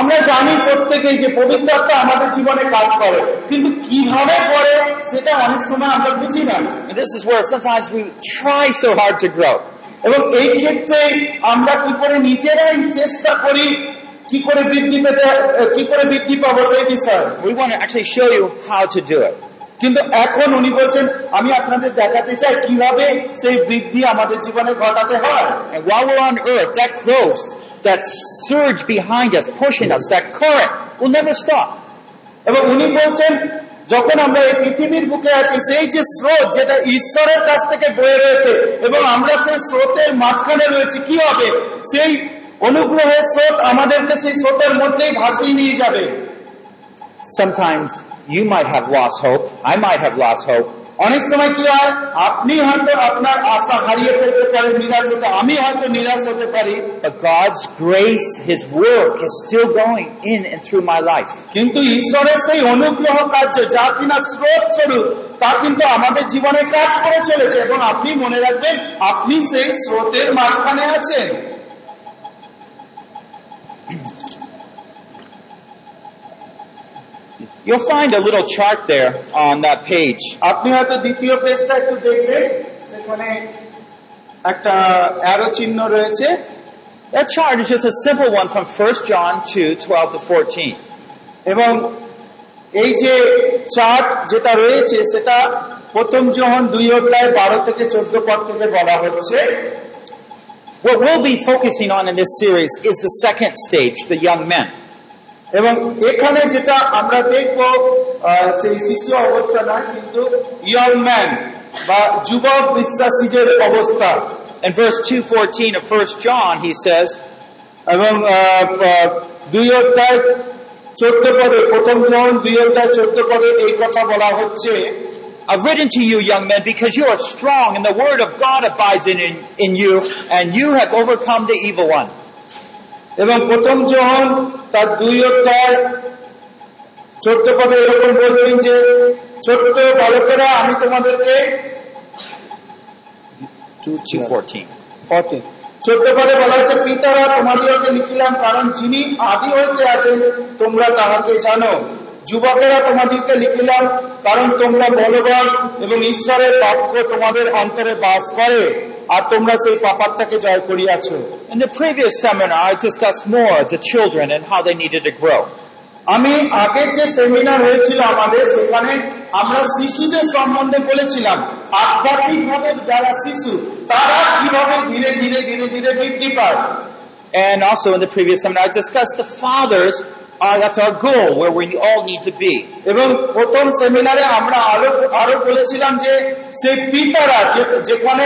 আমরা জানি প্রত্যেকেই যে পবিত্র আত্মা আমাদের জীবনে কাজ করে কিন্তু কিভাবে করে সেটা অনেক সময় আমরা বুঝি না And this is where sometimes we try so hard to grow. এবং এই ক্ষেত্রে আমরা কি করে নিজেরাই চেষ্টা করি কি করে বৃদ্ধি পেতে কি করে বৃদ্ধি পাবো সেই বিষয়ে? কিন্তু এখন উনি বলছেন আমি আপনাদের দেখাতে চাই কীভাবে সেই বৃদ্ধি আমাদের জীবনে ঘটাতে হয়। That surge behind us, pushing us, that current will never stop. যখন আমরা এই পৃথিবীর বুকে আছি, সেই যে স্রোত যেটা ঈশ্বরের কাছ থেকে বয়ে রয়েছে এবং আমরা সেই স্রোতের মাঝখানে রয়েছি, কি হবে সেই অনুগ্রহের স্রোত আমাদেরকে সেই স্রোতের মধ্যেই ভাসিয়ে নিয়ে যাবে Sometimes you might have lost hope. I might have lost hope. অনেক সময় কি হয় আপনি হয়তো আপনার আশা হারিয়ে ফেলতে পারেন নিরাশ হতে আমি হয়তো নিরাশ হতে পারি God's grace, His work is still going in and through my life. কিন্তু ঈশ্বরের সেই অনুগ্রহ কার্য যা কিনা স্রোত স্বরূপ তা কিন্তু আমাদের জীবনে কাজ করে চলেছে এবং আপনি মনে রাখবেন আপনি সেই স্রোতের মাঝখানে আছেন You'll find a little chart there on that page. আপনি হয়তো দ্বিতীয় পেজটা একটু দেখবেন সেখানে একটা অ্যারো চিহ্ন রয়েছে That chart is just a simple one from 1 John 2, 12 to 14. এবং এই যে চার্ট যেটা রয়েছে সেটা প্রথম যখন দুই অধ্যায় বারো থেকে চোদ্দ পদ থেকে বলা হচ্ছে What we'll be focusing on in this series is the second stage, the young men. এবং এখানে যেটা আমরা দেখব আহ, সেই শিশু অবস্থা নয় কিন্তু ইয়ং ম্যান বা যুবক বিশ্বাসীদের অবস্থা In verse 2.14 of 1 John, he says, এবং আহ, আহ, দুই অধ্যায় চোদ্দ পদে প্রথম যখন দুই অধ্যায় চোদ্দ পদে এই কথা বলা হচ্ছে I've written to you, young men, because you are strong and the word of God abides in, in, in you, and you have overcome the evil one. এবং প্রথম যখন তার দুই অধ্যায় ছোট্ট পদে এরকম বলছেন যে ছোট্ট বালকেরা আমি তোমাদেরকে 2.14. ফর্টি চোদ্দ পদে বলা হচ্ছে পিতারা তোমাদিওকে লিখিলাম কারণ যিনি আদি হইতে আছেন তোমরা তাহাকে জানো যুবকেরা তোমাদিওকে লিখিলাম কারণ তোমরা বলবান এবং ঈশ্বরের বাক্য তোমাদের অন্তরে বাস করে আর তোমরা সেই পাপাত্তাকে জয় করিয়াছো In the previous seminar, I discussed more the children and how they needed to grow. আমি আগের যে সেমিনার হয়েছিল আমাদের সেখানে আমরা শিশুদের সম্বন্ধে বলেছিলাম আধ্যাত্মিক ভাবে যারা শিশু তারা কীভাবে ধীরে ধীরে ধীরে ধীরে বৃদ্ধি পায় And also in the previous seminar, I discussed the fathers. That's our goal, where we all need to be. এবং প্রথম সেমিনারে আমরা আরও আরও বলেছিলাম যে সেই পিতারা যেখানে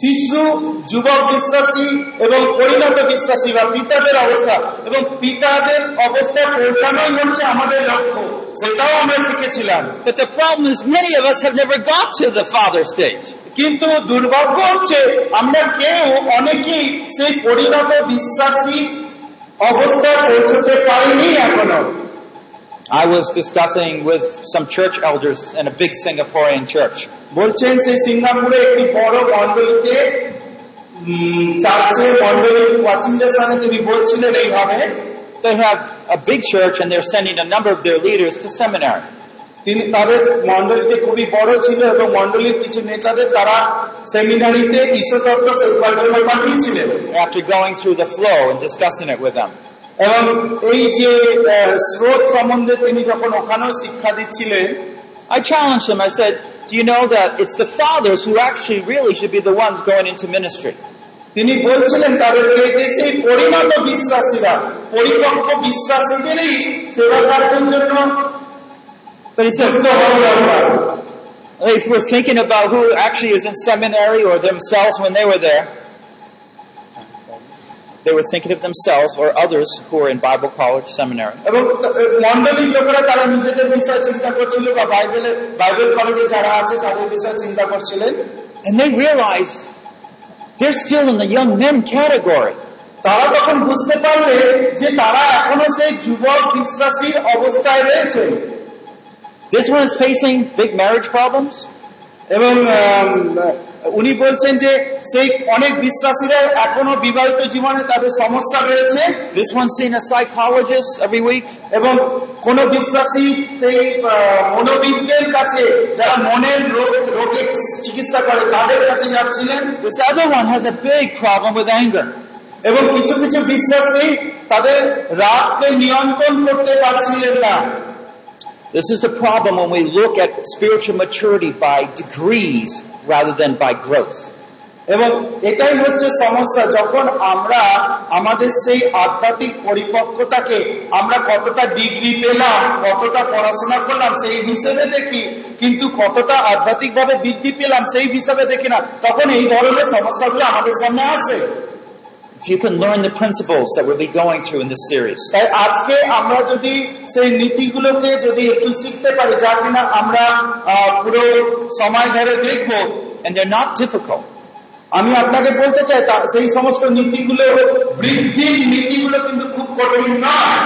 শিশু যুবক বিশ্বাসী এবং পরিণত বিশ্বাসী বা পিতাদের অবস্থা এবং পিতাদের অবস্থা পৌঁছানোই হচ্ছে আমাদের লক্ষ্য সেটাও আমরা শিখেছিলাম But the problem is many of us have never got to the father stage. কিন্তু দুর্ভাগ্য হচ্ছে আমরা কেউ অনেকেই সেই পরিণত বিশ্বাসী অবস্থায় পৌঁছতে পারিনি এখনো I was discussing with some church elders in a big Singaporean church. বলছেন সেই সিঙ্গাপুরে একটি বড় মন্ডলীতে উম, চার্চে মন্ডলীর ওয়াচিংদের স্থানে তিনি বলছিলেন এইভাবে They have a big church and they're sending a number of their leaders to seminary. তিনি তাদের মন্ডলীতে খুবই বড় ছিল এবং মন্ডলীর কিছু নেতাদের তারা সেমিনারিতে ঈশ্বরতত্ত্ব শেখার পাঠিয়েছিলেন After going through the flow and discussing it with them. এবং এই যে স্রোত সম্বন্ধে তিনি যখন ওখানেও শিক্ষা দিচ্ছিলেন I challenged them. I said, do you know that it's the fathers who actually really should be the ones going into ministry? তিনি বলছিলেন তাদেরকে যে সেই পরিণত বিশ্বাসীরা পরিপক্ক বিশ্বাসীদেরই সেবা কার্যের জন্য But he said, যুক্ত হওয়া দরকার they were thinking about who actually is in seminary or themselves when they were there. They were thinking of themselves or others who were in Bible college, seminary. এবং মন্ডলীর লোকেরা তারা নিজেদের বিষয়ে চিন্তা করছিল বা বাইবেলে বাইবেল কলেজে যারা আছে তাদের বিষয়ে চিন্তা করছিলেন And they realized they're still in the young men category. তারা তখন বুঝতে পারলে যে তারা এখনো সেই যুবক বিশ্বাসীর অবস্থায় রয়েছে This one is facing big marriage problems. এবং উনি বলছেন যে সেই অনেক বিশ্বাসীরা এখনও বিবাহিত জীবনে তাদের সমস্যা রয়েছে This one's seeing a psychologist every week. এবং কোন বিশ্বাসী সেই মনোবিদদের কাছে যারা মনের রোগ রোগের চিকিৎসা করে তাদের কাছে যাচ্ছিলেন This other one has a big problem with anger. এবং কিছু কিছু বিশ্বাসী তাদের রাগকে নিয়ন্ত্রণ করতে পারছিলেন না This is the problem when we look at spiritual maturity by degrees rather than by growth. এবং এটাই হচ্ছে সমস্যা, যখন আমরা আমাদের সেই আধ্যাত্মিক পরিপক্কতাকে আমরা কতটা ডিগ্রি পেলাম, কতটা পড়াশোনা করলাম সেই হিসেবে দেখি, কিন্তু কতটা আধ্যাত্মিকভাবে বৃদ্ধি পেলাম সেই হিসাবে দেখি না, তখন এই ধরনের সমস্যাগুলো আমাদের সামনে আসে If you can learn the principles that we'll be going through in this series, তাই আজকে আমরা যদি সেই নীতিগুলোকে যদি একটু শিখতে পারি যা কিনা আমরা আহ, পুরো সময় ধরে দেখবো and they're not difficult, আমি আপনাকে বলতে চাই তা- সেই সমস্ত নীতিগুলো বৃদ্ধির নীতিগুলো কিন্তু খুব কঠিন নয়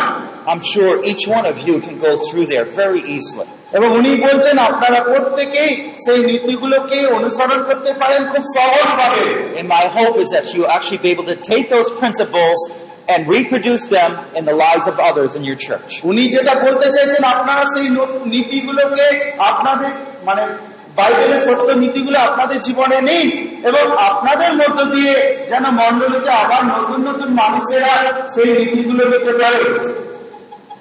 I'm sure each one of you can go through there very easily. এবং উনি বলছেন আপনারা প্রত্যেকেই সেই নীতিগুলোকে অনুসরণ করতে পারেন খুব সহজভাবে And my hope is that you'll actually be able to take those principles and reproduce them in the lives of others in your church. উনি যেটা বলতে চাইছেন আপনারা সেই ন- নীতিগুলোকে আপনাদের মানে বাইবেলের সত্য নীতিগুলো আপনাদের জীবনে নিন এবং আপনাদের মধ্য দিয়ে যেন মন্ডলীতে আবার নতুন নতুন মানুষেরা সেই নীতিগুলো পেতে পারে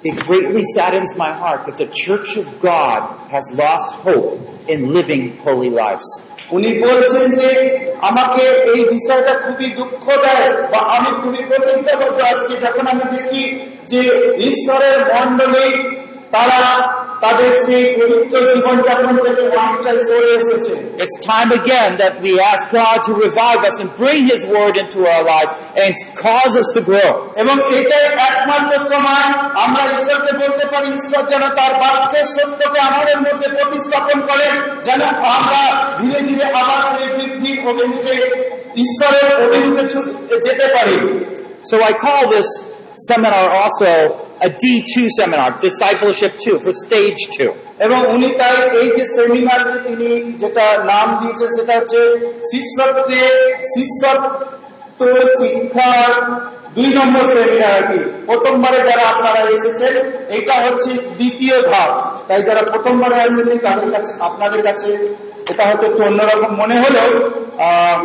It greatly saddens my heart that the church of God has lost hope in living holy lives. উনি বলছেন যে আমাকে এই বিষয়টা খুবই দুঃখ দেয় বা আমি খুবই প্রতিজ্ঞাবদ্ধ আজকে যখন আমি দেখি যে ঈশ্বরের মন্ডলী তারা তাদের সেই পবিত্র জীবনযাপন থেকে অনেকটাই সরে এসেছে It's time again that we ask God to revive us and bring His Word into our lives and cause us to grow. এবং এটাই একমাত্র সময় আমরা ঈশ্বরকে বলতে পারি ঈশ্বর যেন তার বাক্যের সত্যকে আমাদের মধ্যে প্রতিস্থাপন করেন যেন আমরা ধীরে ধীরে আবার সেই বৃদ্ধি অভিমুখে ঈশ্বরের অভিমুখে ছুটে যেতে পারি So I call this seminar also a D2 seminar, Discipleship 2, for stage 2. এবং উনি তাই এই যে সেমিনারকে তিনি যেটা নাম দিয়েছে সেটা হচ্ছে শিষ্যত্বে শিষ্যত্ব শিক্ষার দুই নম্বর সেমিনার আর কি প্রথমবারে যারা আপনারা এসেছেন এটা হচ্ছে দ্বিতীয় ধাপ তাই যারা প্রথমবারে এসেছেন তাদের কাছে আপনাদের কাছে এটা হয়তো একটু অন্যরকম মনে হলেও আহ,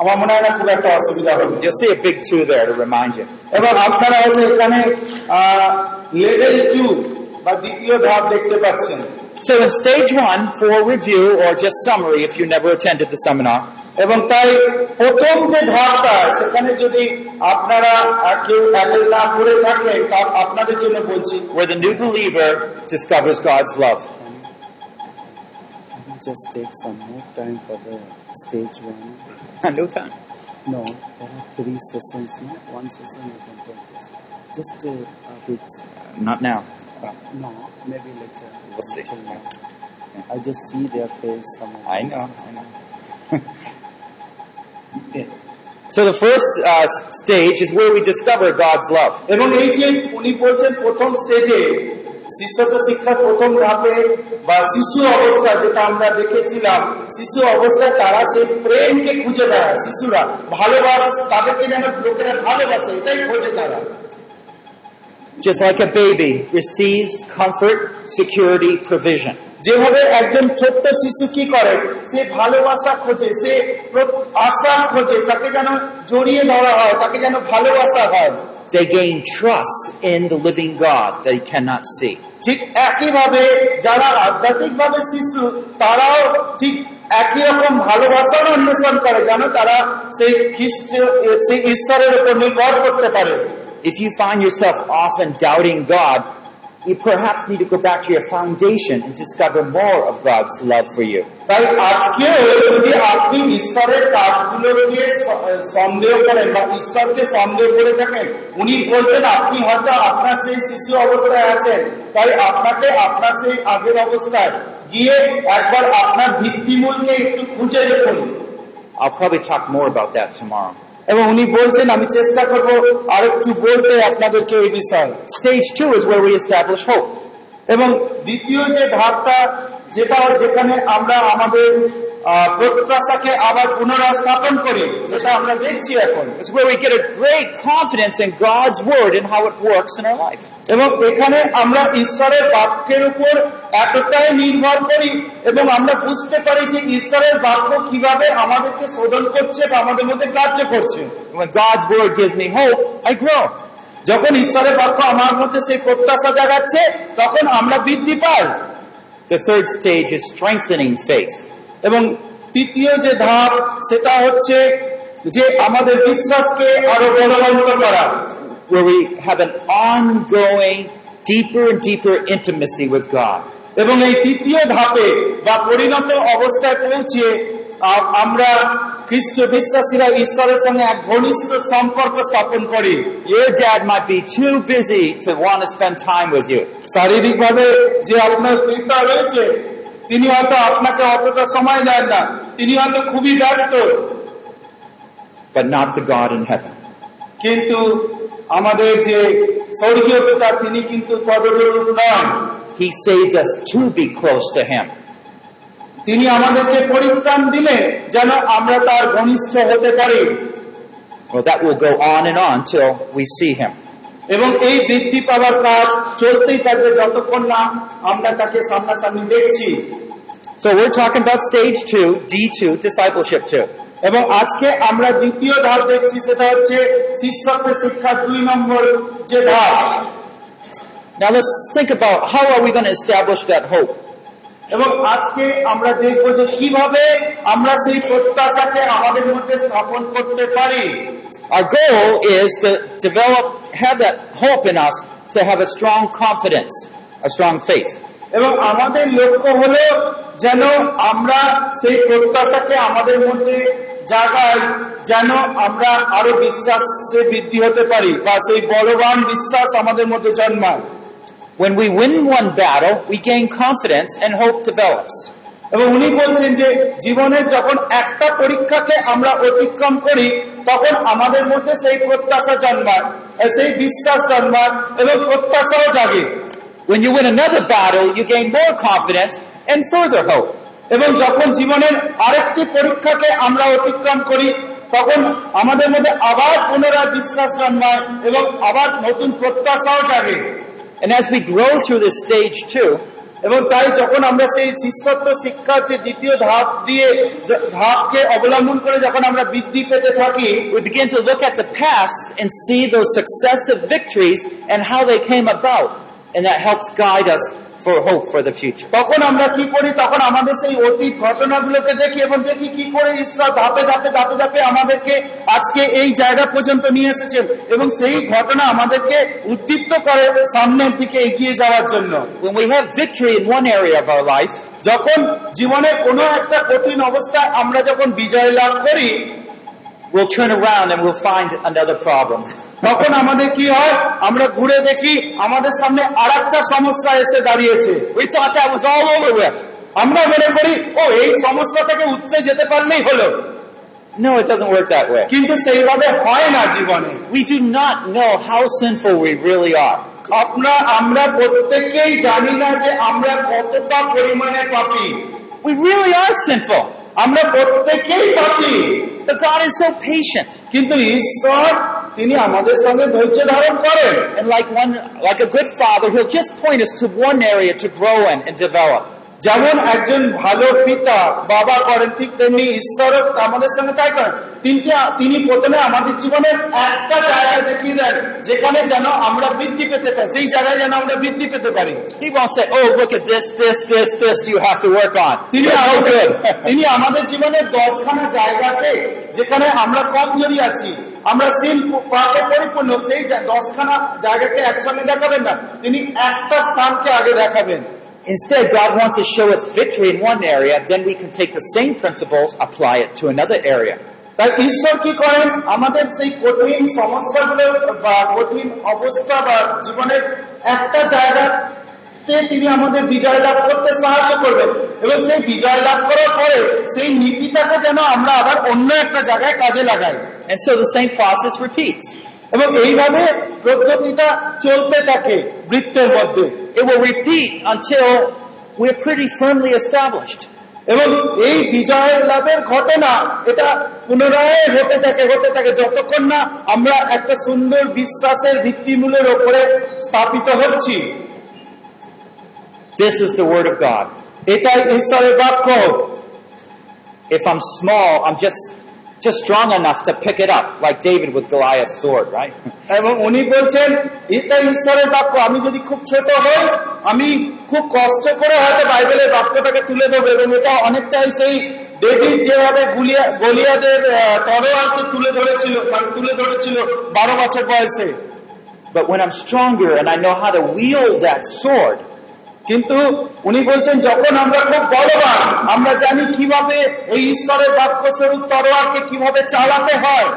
আমার মনে হয় না খুব একটা অসুবিধা হবে You'll see a big 2 there to remind you. এবং আপনারা হয়তো এখানে লেভেল টু বা দ্বিতীয় ধাপ দেখতে পাচ্ছেন So in stage 1, for review or just summary if you never attended the seminar, এবং তাই প্রথম যে ধাপটা সেখানে যদি আপনারা কেউ অ্যাটেন্ড না করে থাকেন তা আপনাদের জন্য বলছি where the new believer discovers God's love. just take some more time for the stage one. no time. No, there are three sessions. No? One session you can take this. Just uh, a bit. Not now. No, maybe later. We'll see. Till now. I just see their face. Some of I know, I know. So the first uh, stage is where we discover God's love. এবং এই যে উনি বলছেন প্রথম স্টেজে শিষ্যত্ব শিক্ষার প্রথম ধাপে বা শিশু অবস্থা যেটা আমরা দেখেছিলাম শিশু অবস্থায় তারা সেই প্রেমকে খুঁজে দেয় শিশুরা ভালোবাস তাদেরকে যেন লোকেরা ভালোবাসে এটাই খুঁজে তারা Just like a baby receives comfort, security, provision. যেভাবে একজন ছোট্ট শিশু কি করে সে ভালোবাসা খোঁজে সে আশা খোঁজে তাকে যেন জড়িয়ে ধরা হয় তাকে যেন ভালোবাসা হয় They gain trust in the living God they cannot see. ঠিক একইভাবে যারা আধ্যাত্মিকভাবে শিশু তারাও ঠিক একই রকম ভালোবাসার অন্বেষণ করে জানো তারা সেই খ্রিস্ট সেই ঈশ্বরের উপর নির্ভর করতে পারে If you find yourself often doubting God, you perhaps need to go back to your foundation and discover more of God's love for you. তাই আজকে যদি আপনি ঈশ্বরের কাজগুলোকে স- সন্দেহ করেন বা ঈশ্বরকে সন্দেহ করে থাকেন উনি বলছেন আপনি হয়তো আপনার সেই শিশু অবস্থায় আছেন তাই আপনাকে আপনার সেই আগের অবস্থায় গিয়ে একবার আপনার ভিত্তিমূলকে একটু খুঁজে দেখুন I'll probably talk more about that tomorrow. এবং উনি বলছেন, আমি চেষ্টা করব আরেকটু বলতে আপনাদেরকে এই বিষয়ে। Stage two is where we establish hope এবং দ্বিতীয় যে ধাপটা যেটা যেখানে আমরা আমাদের প্রত্যাশাকে আবার পুনরায় স্থাপন করি যেটা আমরা দেখছি এখন It's where we get a great confidence in God's word and how it works in our life. এবং এখানে আমরা ঈশ্বরের বাক্যের উপর এতটাই নির্ভর করি এবং আমরা বুঝতে পারি যে ঈশ্বরের বাক্য কীভাবে আমাদেরকে শোধন করছে বা আমাদের মধ্যে কার্য করছে When God's word gives me hope, I grow. যখন ঈশ্বরের বাক্য আমার মধ্যে সেই প্রত্যাশা জাগাচ্ছে তখন আমরা বৃদ্ধি পাই The third stage is strengthening faith. এবং তৃতীয় যে ধাপ সেটা হচ্ছে যে আমাদের বিশ্বাসকে আরো বলবন্ত করা where we have an ongoing, deeper and deeper intimacy with God. এবং এই তৃতীয় ধাপে বা পরিণত অবস্থায় পৌঁছে আ- আমরা খ্রিস্ট বিশ্বাসীরা ঈশ্বরের সঙ্গে এক ঘনিষ্ঠ সম্পর্ক স্থাপন করি। Your dad might be too busy to want to spend time with you, শারীরিকভাবে যে আপনার পিতা রয়েছে তিনি হয়তো আপনাকে অতটা সময় দেন না। তিনি হয়তো খুবই ব্যস্ত। But not the God in heaven. কিন্তু আমাদের যে স্বর্গীয় পিতা তিনি কিন্তু তদরূপ নন। He saved us to be close to Him. তিনি আমাদেরকে পরিত্রাণ দিলেন যেন আমরা তার ঘনিষ্ঠ হতে পারি Well, that will go on and on till we see Him. এবং এই বৃদ্ধি পাওয়ার কাজ চলতেই থাকবে যতক্ষণ না আমরা তাকে সামনাসামনি দেখছি So we're talking about stage two, D2, discipleship two. এবং আজকে আমরা দ্বিতীয় ধাপ দেখছি সেটা হচ্ছে শিষ্যত্বের শিক্ষার দুই নম্বর যে ধাপ Now let's think about how are we going to establish that hope? এবং আজকে আমরা দেখব যে কীভাবে আমরা সেই প্রত্যাশাকে আমাদের মধ্যে স্থাপন করতে পারি Our goal is to develop, have that hope in us to have a strong confidence, a strong faith. এবং আমাদের লক্ষ্য হলো যেন আমরা সেই প্রত্যাশাকে আমাদের মধ্যে জাগাই যেন আমরা আরও বিশ্বাসে বৃদ্ধি হতে পারি বা সেই বলবান বিশ্বাস আমাদের মধ্যে জন্মায় When we win one battle, we gain confidence and hope develops. এবং উনি বলছেন যে জীবনের যখন একটা পরীক্ষাকে আমরা অতিক্রম করি তখন আমাদের মধ্যে সেই প্রত্যাশা জন্মায় সেই বিশ্বাস জন্মায় এবং প্রত্যাশাও জাগে When you win another battle, you gain more confidence and further hope. এবং যখন জীবনের আরেকটি পরীক্ষাকে আমরা অতিক্রম করি তখন আমাদের মধ্যে আবার পুনরায় বিশ্বাস জন্মায় এবং আবার নতুন প্রত্যাশাও জাগে And as we grow through this stage two, এবং তাই যখন আমরা সেই শিষ্যত্ব শিক্ষার যে দ্বিতীয় ধাপ দিয়ে য- ধাপকে অবলম্বন করে যখন আমরা বৃদ্ধি পেতে থাকি we begin to look at the past and see those successive victories and how they came about. And that helps guide us for hope for the future. তখন আমরা কি করি তখন আমাদের সেই অতীত ঘটনাগুলোকে দেখি এবং দেখি কি করে ঈশ্বর ধাপে ধাপে ধাপে ধাপে আমাদেরকে আজকে এই জায়গা পর্যন্ত নিয়ে এসেছেন এবং সেই ঘটনা আমাদেরকে উদ্দীপ্ত করে সামনের দিকে এগিয়ে যাওয়ার জন্য When we have victory in one area of our life, যখন জীবনের কোনো একটা কঠিন অবস্থায় আমরা যখন বিজয় লাভ করি we'll turn around and we'll find another problem. তখন আমাদের কি হয় আমরা ঘুরে দেখি আমাদের সামনে আর একটা সমস্যা এসে দাঁড়িয়েছে We thought that was all over with. আমরা মনে করি ও এই সমস্যা থেকে উঠতে যেতে পারলেই হলো No, it doesn't work that way. কিন্তু সেইভাবে হয় না জীবনে We do not know how sinful we really are. আপনা আমরা প্রত্যেকেই জানি না যে আমরা কতটা পরিমাণে পাপি We really are sinful. আমরা প্রত্যেকেই পাপি But God is so patient. কিন্তু ঈশ্বর তিনি আমাদের সঙ্গে ধৈর্য ধারণ করেন And like one, like a good father, he'll just point us to one area to grow in and develop. যেমন একজন ভালো পিতা বাবা করেন ঠিক তেমনি ঈশ্বর আমাদের সঙ্গে তাই করেন। তিনি তিনি প্রথমে আমাদের জীবনের একটা জায়গা দেখিয়ে দেন যেখানে যেন আমরা বৃদ্ধি পেতে পারি সেই জায়গায় যেন আমরা বৃদ্ধি পেতে পারি। Oh, look at this, this, this, this you have to তিনি আমাদের তিনি আমাদের জীবনের দশখানা জায়গাতে যেখানে আমরা কমজোরি আছি আমরা সিল পাকে পরিপূর্ণ সেই দশখানা জায়গাকে একসঙ্গে দেখাবেন না। তিনি একটা স্থানকে আগে দেখাবেন। Instead, God wants to show us victory in one area, then we can take the same principles, apply it to another area. তাই ঈশ্বর কি করেন আমাদের সেই কঠিন সমস্যাগুলো বা কঠিন অবস্থা বা জীবনের একটা জায়গাতে তিনি আমাদের বিজয় লাভ করতে সাহায্য করবেন এবং সেই বিজয় লাভ করার পরে সেই নীতিটাকে যেন আমরা আবার অন্য একটা জায়গায় কাজে লাগাই And so the same process repeats. এবং এইভাবে পদ্ধতিটা চলতে থাকে বৃত্তের মধ্যে It will repeat until we're pretty firmly established. এবং এই বিজয় লাভের ঘটনা এটা পুনরায় হতে থাকে হতে থাকে যতক্ষণ না আমরা একটা সুন্দর বিশ্বাসের ভিত্তিমূলের ওপরে স্থাপিত হচ্ছি This is the Word of God. এটাই ঈশ্বরের বাক্য If I'm small, I'm just just strong enough to pick it up, like David with Goliath's sword, right? এবং উনি বলছেন এটা ঈশ্বরের বাক্য আমি যদি খুব ছোট হই আমি খুব কষ্ট করে হয়তো বাইবেলের বাক্যটাকে তুলে দেবো এবং এটা অনেকটাই সেই ডেভিড যেভাবে গুলিয়া গলিয়াদের আহ, তরোয়ারকে তুলে ধরেছিল মানে তুলে ধরেছিল বারো বছর বয়সে But when I'm stronger and I know how to wield that sword, কিন্তু উনি বলছেন যখন আমরা খুব বলবান আমরা জানি কিভাবে এই ঈশ্বরের বাক্য স্বরূপ তরোয়ারকে কিভাবে চালাতে হয়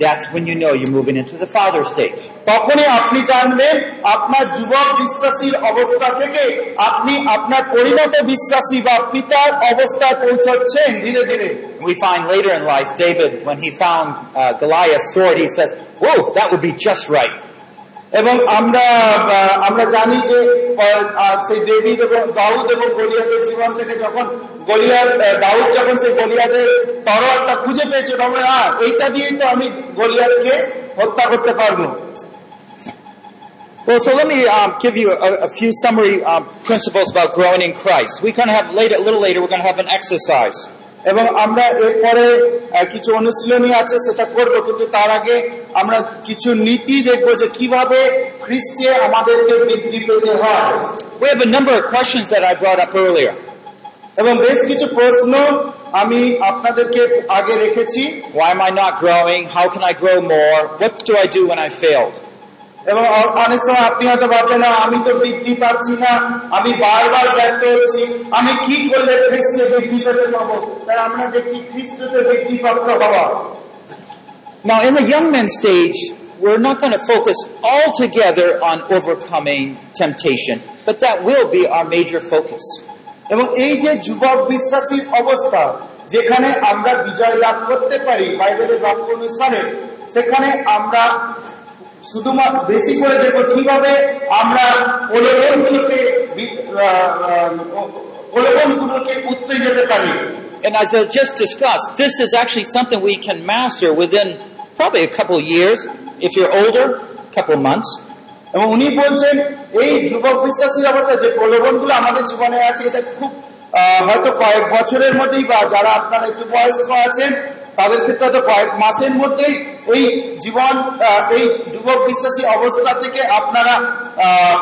that's when you know you're moving into the father stage. তখনই আপনি জানবেন আপনার যুবক বিশ্বাসীর অবস্থা থেকে আপনি আপনার পরিণত বিশ্বাসী বা পিতার অবস্থায় পৌঁছচ্ছেন ধীরে ধীরে We find later in life, David, when he found uh, Goliath's sword, he says, whoa, that would be just right. এবং আমরা আমরা জানি যে সেই ডেভিড এবং দাউদ এবং গলিয়াদের জীবন থেকে যখন গলিয়াদ আহ, দাউদ যখন সেই গলিয়াদের তরোয়ারটা খুঁজে পেয়েছে তখন হ্যাঁ এইটা দিয়েই তো আমি গলিয়াদকে হত্যা করতে পারব Well, so let me um, give you a, a few summary um, principles about growing in Christ. We're going to have later, a little later, we're going to have an exercise. এবং আমরা এরপরে কিছু অনুশীলনী আছে সেটা করব কিন্তু তার আগে আমরা কিছু নীতি দেখব যে কীভাবে খ্রিস্টে আমাদেরকে বৃদ্ধি পেতে হয়। এবং বেশ কিছু প্রশ্ন আমি আপনাদেরকে আগে রেখেছি। Why am i not growing? How can i grow more? What এবং অনেক সময় আপনি হয়তো ভাববেন না আমি তো বৃদ্ধি পাচ্ছি না আমি বারবার ব্যর্থ হচ্ছি আমি কি করলে খ্রিস্টে বৃদ্ধি পেতে পাবো তাই আমরা দেখছি খ্রিস্টতে বৃদ্ধি প্রাপ্ত হওয়া Now, in the young men stage, we're not going to focus altogether on overcoming temptation, but that will be our major focus. এবং এই যে যুবক বিশ্বাসীর অবস্থা যেখানে আমরা বিজয় লাভ করতে পারি বাইবেলের বাক্য অনুসারে সেখানে আমরা শুধুমাত্র বেশি করে দেখব কীভাবে আমরা প্রলোভনগুলোকে প্রলোভনগুলোকে উত্তরে যেতে পারি And as I just discussed, this is actually something we can master within probably a couple of years. If you're older, a couple of months. এবং উনি বলছেন এই যুবক বিশ্বাসীর অবস্থা যে প্রলোভনগুলো আমাদের জীবনে আছে এটা খুব হয়তো কয়েক বছরের মধ্যেই বা যারা আপনারা একটু বয়স্ক আছেন তাদের ক্ষেত্রে হয়তো কয়েক মাসের মধ্যেই এই জীবন এই যুবক বিশ্বাসী অবস্থা থেকে আপনারা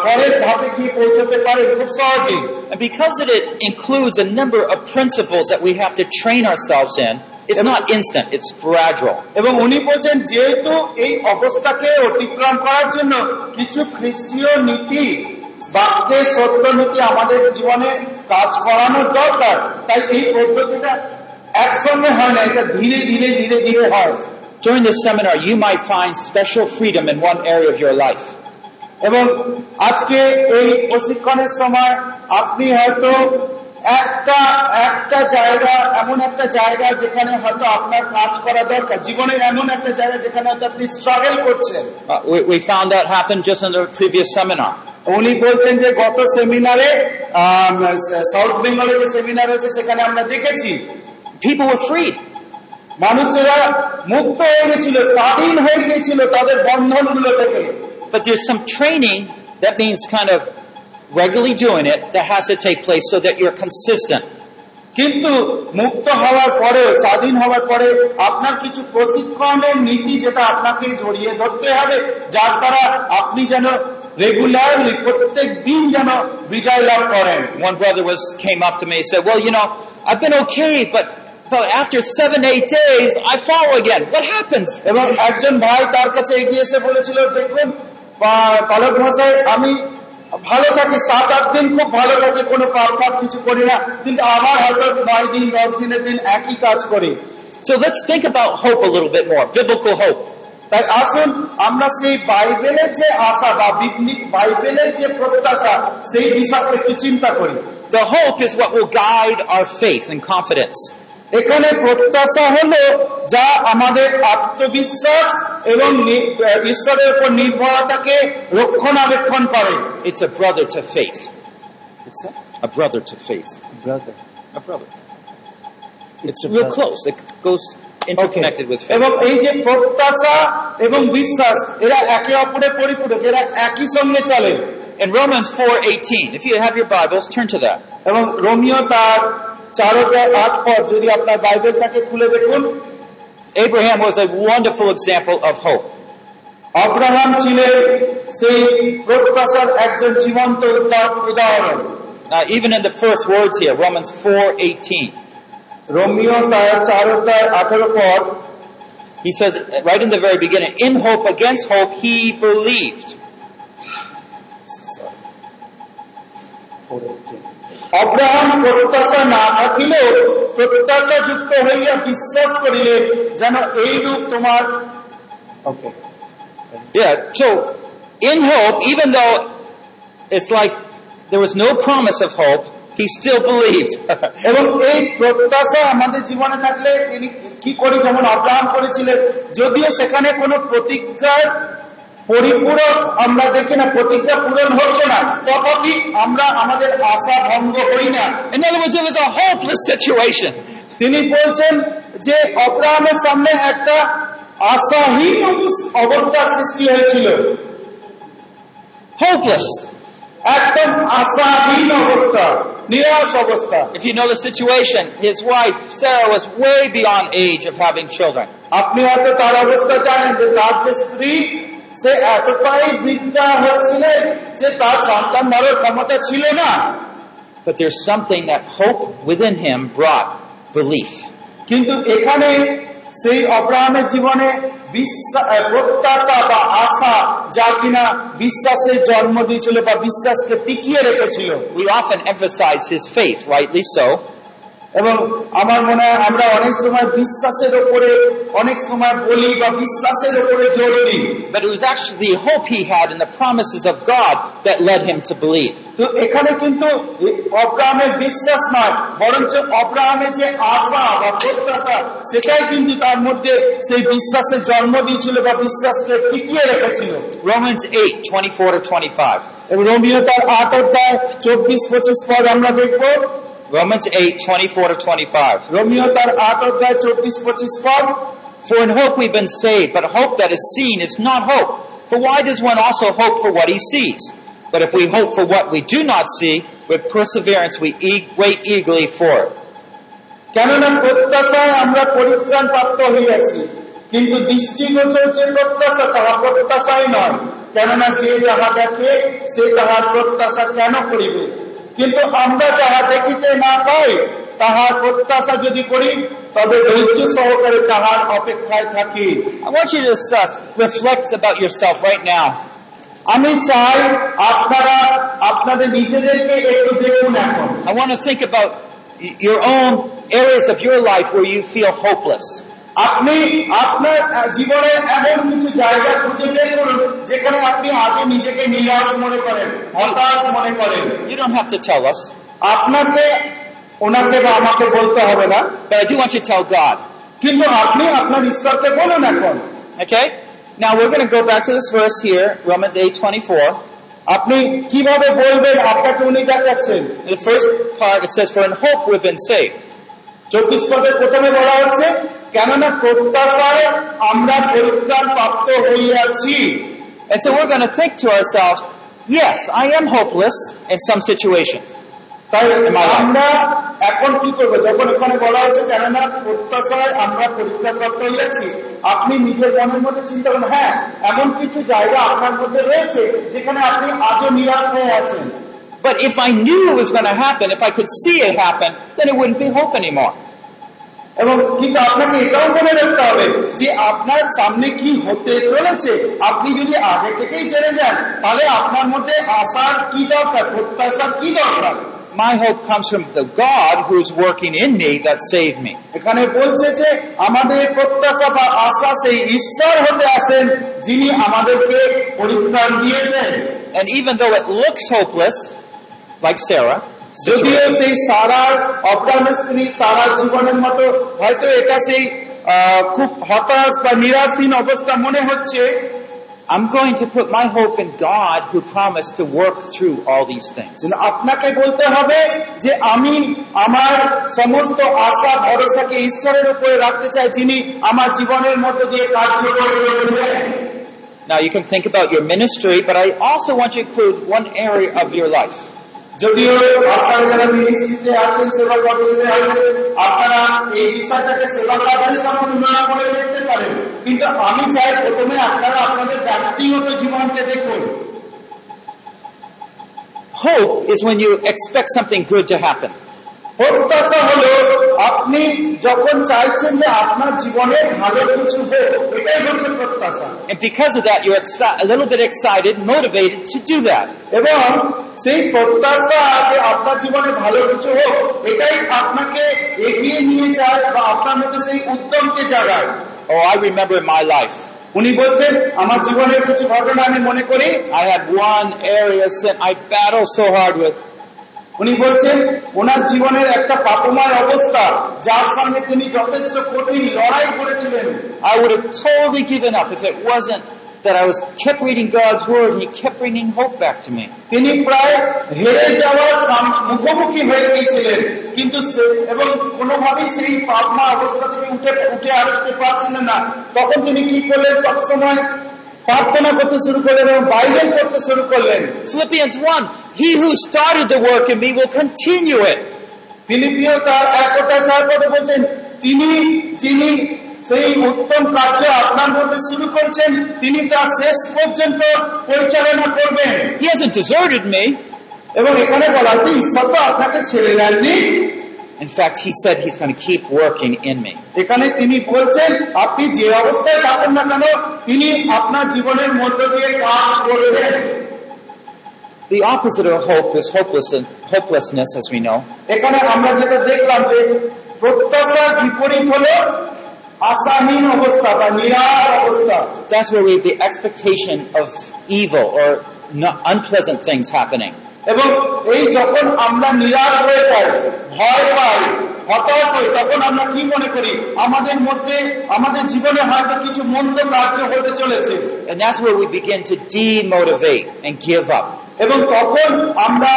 পরের ধাপে গিয়ে পৌঁছতে পারেন খুব সহজেই And because it includes a number of principles that we have to train ourselves in, it's not instant, it's gradual. এবং উনি বলছেন যেহেতু এই অবস্থাকে অতিক্রম করার জন্য কিছু খ্রিস্টীয় নীতি বাক্যের সত্য নীতি আমাদের জীবনে কাজ করানোর দরকার তাই এই পদ্ধতিটা একসঙ্গে হয় না এটা ধীরে ধীরে ধীরে ধীরে হয় During this seminar, you might find special freedom in one area of your life. এবং আজকে এই প্রশিক্ষণের সময় আপনি হয়তো একটা একটা জায়গা এমন একটা জায়গা যেখানে হয়তো আপনার কাজ করা দরকার জীবনের এমন একটা জায়গা যেখানে হয়তো আপনি স্ট্রাগল করছেন Uh, we, found that happen just in the previous seminar. উনি বলছেন যে গত সেমিনারে সাউথ বেঙ্গলে যে সেমিনার হয়েছে সেখানে আমরা দেখেছি People were freed. মানুষেরা মুক্ত হয়ে গেছিল স্বাধীন হয়ে গিয়েছিল তাদের বন্ধনগুলো থেকে But there's some training that means kind of regularly doing it that has to take place so that you're consistent. কিন্তু মুক্ত হওয়ার পরে স্বাধীন হওয়ার পরে আপনার কিছু প্রশিক্ষণের নীতি যেটা আপনাকে জড়িয়ে ধরতে হবে যার দ্বারা আপনি যেন রেগুলারলি প্রত্যেক দিন যেন বিজয় লাভ করেন One brother was came up to me and said, "Well, you know, I've been okay, but but after seven eight days, I fall again. What happens?" এবং একজন ভাই তার কাছে এগিয়ে এসে বলেছিল দেখুন পা- পালক ভাষায় আমি ভালো থাকি সাত আট দিন খুব ভালো থাকি কোনো পাপ ফাপ কিছু করি না কিন্তু আবার হয়তো নয় দিন দশ দিনের দিন একই কাজ করি So let's think about hope a little bit more, biblical hope. তাই আসুন আমরা সেই বাইবেলের যে আশা বা বিবলিক বাইবেলের যে প্রত্যাশা সেই বিষয়ে একটু চিন্তা করি The hope is what will guide our faith and confidence. এখানে প্রত্যাশা হলো যা আমাদের আত্মবিশ্বাস এবং ঈশ্বরের উপর নির্ভরতাকে রক্ষণাবেক্ষণ করে। It's a brother to face এই যে প্রত্যাশা এবং বিশ্বাস এরা একে অপরের পরিপূরক এরা একই সঙ্গে চলে। In Romans 4:18, if এবং রোমিও তার চার অধ্যায় আট পর যদি আপনার বাইবেলটাকে খুলে দেখুন Abraham was a wonderful example of hope. Abraham ছিলেন সেই প্রত্যাশার একজন জীবন্ত উদা- উদাহরণ Uh, even in the first words here, Romans 4:18, Romeo তার চার অধ্যায় আঠারো পর he says right in the very beginning, "In hope against hope he believed." Abraham প্রত্যাশা না থাকিলেও প্রত্যাশা যুক্ত হইয়া বিশ্বাস করিলে যেন এই রূপ তোমার Okay. Yeah. So, in hope, even though it's like there was no promise of hope, he still believed. এবং এই প্রত্যাশা আমাদের জীবনে থাকলে তিনি কি করি যেমন অব্রাহাম করেছিলেন যদিও সেখানে কোনো প্রতিজ্ঞার পরিপূরক আমরা দেখি না প্রতিজ্ঞা পূরণ হচ্ছে না তথাপি আমরা আমাদের আশা ভঙ্গ হই না. তিনি বলছেন যে অব্রাহামের সামনে একটা আশাহীন অবস- অবস্থার সৃষ্টি হয়েছিল Hopeless. একদম আশাহীন অবস্থা নিরাশ অবস্থা If you know the situation, his wife, Sarah, was way beyond age of having children. আপনি হয়তো তার অবস্থা জানেন যে তার যে স্ত্রী সে এতটাই বৃদ্ধা হচ্ছিলেন যে তার সন্তান ধরার ক্ষমতা ছিল না But there's something that hope within him brought belief. কিন্তু এখানে সেই অব্রাহামের জীবনে বিশ্বাস প্রত্যাশা বা আশা যা কিনা বিশ্বাসের জন্ম দিয়েছিল বা বিশ্বাসকে টিকিয়ে রেখেছিল We often emphasize his faith, rightly so, এবং আমার মনে হয় আমরা অনেক সময় বিশ্বাসের ওপরে অনেক সময় বলি বা বিশ্বাসের ওপরে জোর দিই but it was actually the hope he had in the promises of God that led him to believe. তো এখানে কিন্তু অব্রাহামের বিশ্বাস নয় বরঞ্চ অব্রাহামের যে আশা বা প্রত্যাশা সেটাই কিন্তু তার মধ্যে সেই বিশ্বাসের জন্ম দিয়েছিল বা বিশ্বাসকে টিকিয়ে রেখেছিল Romans 8, 24 to 25. এবং রোমিও তার আট অধ্যায় চব্বিশ পঁচিশ পদ আমরা দেখব Romans 8, 24 to 25. রোমিও তার আট অধ্যায় চব্বিশ পঁচিশ পদ For in hope we've been saved, but hope that is seen is not hope. For why does one also hope for what he sees? But if we hope for what we do not see, with perseverance we e- wait eagerly for it. কেননা প্রত্যাশায় আমরা পরিত্রাণ প্রাপ্ত হইয়াছি কিন্তু দৃষ্টিগোচর যে প্রত্যাশা তাহা প্রত্যাশাই নয় কেননা যে যাহা দেখে সে তাহার প্রত্যাশা কেন করিবে কিন্তু আমরা যাহা দেখিতে না পাই তাহার প্রত্যাশা যদি করি তবে ধৈর্য সহকারে তাহার অপেক্ষায় থাকি I want you to just uh, reflect about yourself right now. আমি চাই আপনারা আপনাদের নিজেদেরকে একটু দেখুন এখন I want to think about y- your own areas of your life where you feel hopeless. আপনি আপনার আহ, জীবনের এমন কিছু জায়গা খুঁজে বের করুন যেখানে আপনি আগে নিজেকে নিরাশ মনে করেন হতাশ মনে করেন You don't have to tell us. আপনাকে ওনাকে বা আমাকে বলতে হবে না do want you to tell কিন্তু আপনি আপনার ঈশ্বরকে বলুন এখন Okay? Now we're going to go back to this verse here, Romans 8:24. আপনি কীভাবে বলবেন আপনাকে উনি দেখাচ্ছেন The first part it says, "For in hope we've been saved." চব্বিশ পদের প্রথমে বলা হচ্ছে কেননা প্রত্যাশায় আমরা পরিত্রাণ প্রাপ্ত হইয়াছি And so we're going to think to ourselves, "Yes, I am hopeless in some situations." তাই আমরা এখন কি করবো যখন এখানে বলা হচ্ছে কেননা প্রত্যাশায় আমরা পরিত্রাণ প্রাপ্ত হইয়াছি আপনি নিজের মনের মধ্যে চিন্তা করেন হ্যাঁ এমন কিছু জায়গা আপনার মধ্যে রয়েছে যেখানে আপনি আজও নিরাশ হয়ে আছেন But if I knew it was going to happen, if I could see it happen, then it wouldn't be hope anymore. এবং কিন্তু আপনাকে এটাও মনে রাখতে হবে যে আপনার সামনে কি হতে চলেছে। আপনি যদি আগে থেকেই জেনে যান তাহলে আপনার মধ্যে আশার কি দরকার প্রত্যাশার কি দরকার? My hope comes from the God who's working in me that saved me. এখানে বলছে যে আমাদের প্রত্যাশা বা আশা সেই ঈশ্বর হতে আসেন যিনি আমাদেরকে পরিত্রাণ দিয়েছেন। And even though it looks hopeless, like Sarah, যদিও সেই সারার অপরাধ স্ত্রী সারার জীবনের মতো হয়তো এটা সেই আহ, খুব হতাশ বা নিরাশীন অবস্থা মনে হচ্ছে I'm going to put my hope in God who promised to work through all these things. কিন্তু আপনাকে বলতে হবে যে আমি আমার সমস্ত আশা ভরসাকে ঈশ্বরের উপরে রাখতে চাই যিনি আমার জীবনের মধ্য দিয়ে কার্য করে চলেছেন। Now you can think about your ministry, but I also want you to include one area of your life. যদিও আপনারা যারা মিনিস্ট্রিতে আছেন সেবা কর্মীতে আছেন আপনারা এই বিষয়টাকে সেবা কাজের সঙ্গে তুলনা করে দেখতে পারেন কিন্তু আমি চাই প্রথমে আপনারা আপনাদের ব্যক্তিগত জীবনকে দেখুন Hope is when you expect something good to happen. প্রত্যাশা হলো আপনি যখন চাইছেন যে আপনার জীবনে ভালো কিছু হোক এটাই হচ্ছে প্রত্যাশা And because of that, you're a little bit excited, motivated to do that. এবং সেই প্রত্যাশা যে আপনার জীবনে ভালো কিছু হোক এটাই আপনাকে এগিয়ে নিয়ে যায় বা আপনার মধ্যে সেই উদ্যমকে জাগায় Oh, I remember in my life, উনি বলছেন আমার জীবনের কিছু ঘটনা আমি মনে করি I had one area sin I battled so hard with. উনি বলছেন ওনার জীবনের একটা পাপময় অবস্থা যার সঙ্গে তিনি যথেষ্ট কঠিন লড়াই করেছিলেন। I would have totally given up if it wasn't that I was kept reading God's word and He kept bringing hope back to me. তিনি প্রায় হেরে যাওয়ার মুখোমুখি হয়ে গিয়েছিলেন কিন্তু এবং কোনোভাবেই সেই পাপমা অবস্থা থেকে উঠে উঠে আসতে পারছিলেন না। তখন তিনি কি করলেন? সবসময় প্রার্থনা করতে শুরু করলেন এবং বাইবেল করতে শুরু করলেন Philippians 1, He who started the work in me will continue it. ফিলিপিও তার একটা চার পদে বলছেন তিনি যিনি সেই উত্তম কার্য আপনার মধ্যে শুরু করেছেন তিনি তা শেষ পর্যন্ত পরিচালনা করবেন He hasn't deserted me. এবং এখানে বলা হচ্ছে ঈশ্বর তো আপনাকে ছেড়ে দেননি In fact, He said He's going to keep working in me. এখানে তিনি বলছেন আপনি যে অবস্থায় থাকুন না কেন তিনি আপনার জীবনের মধ্য দিয়ে কাজ করবেন The opposite of hope is hopeless hopelessness, as we know. এখানে আমরা যেটা দেখলাম যে প্রত্যাশার বিপরীত হলো আশাহীন অবস্থা বা নিরাশ অবস্থা That's where we have the expectation of evil or no- unpleasant things happening. এবং এই যখন আমরা নিরাশ হয়ে যাই ভয় পাই হতাশ হই তখন আমরা কি মনে করি আমাদের মধ্যে আমাদের জীবনে হয়তো কিছু মন্দ কার্য হতে চলেছে And that's where we begin to demotivate and give up. এবং তখন আমরা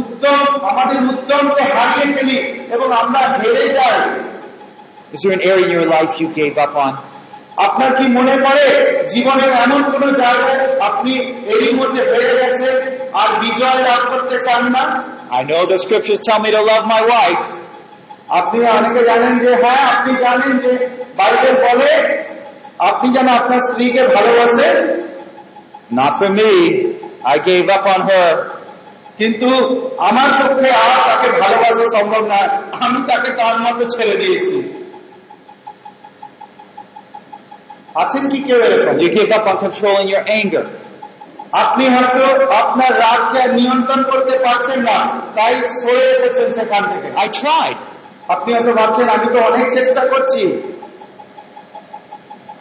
উদ্যম আমাদের উদ্যমকে হারিয়ে ফেলি এবং আমরা হেরে যাই Is there an area in your life you gave up on? আপনার কি মনে পড়ে জীবনের এমন কোন জায়গায় আপনি এরই মধ্যে হেরে গেছেন আর বিজয় লাভ করতে চান না I know the scriptures tell me to love my wife. আপনি অনেকে জানেন যে হ্যাঁ আপনি জানেন যে বাইবেল বলে আপনি যেন আপনার স্ত্রীকে ভালোবাসেন Not for me. I gave up on her. কিন্তু আমার পক্ষে আর তাকে ভালোবাসা সম্ভব না আমি তাকে তার মতো ছেড়ে দিয়েছি আছেন কি কেউ এরকম You gave up on controlling your anger. আপনি হয়তো আপনার রাগকে আর নিয়ন্ত্রণ করতে পারছেন না তাই সরে এসেছেন সেখান থেকে I tried. আপনি হয়তো ভাবছেন আমি তো অনেক চেষ্টা করছি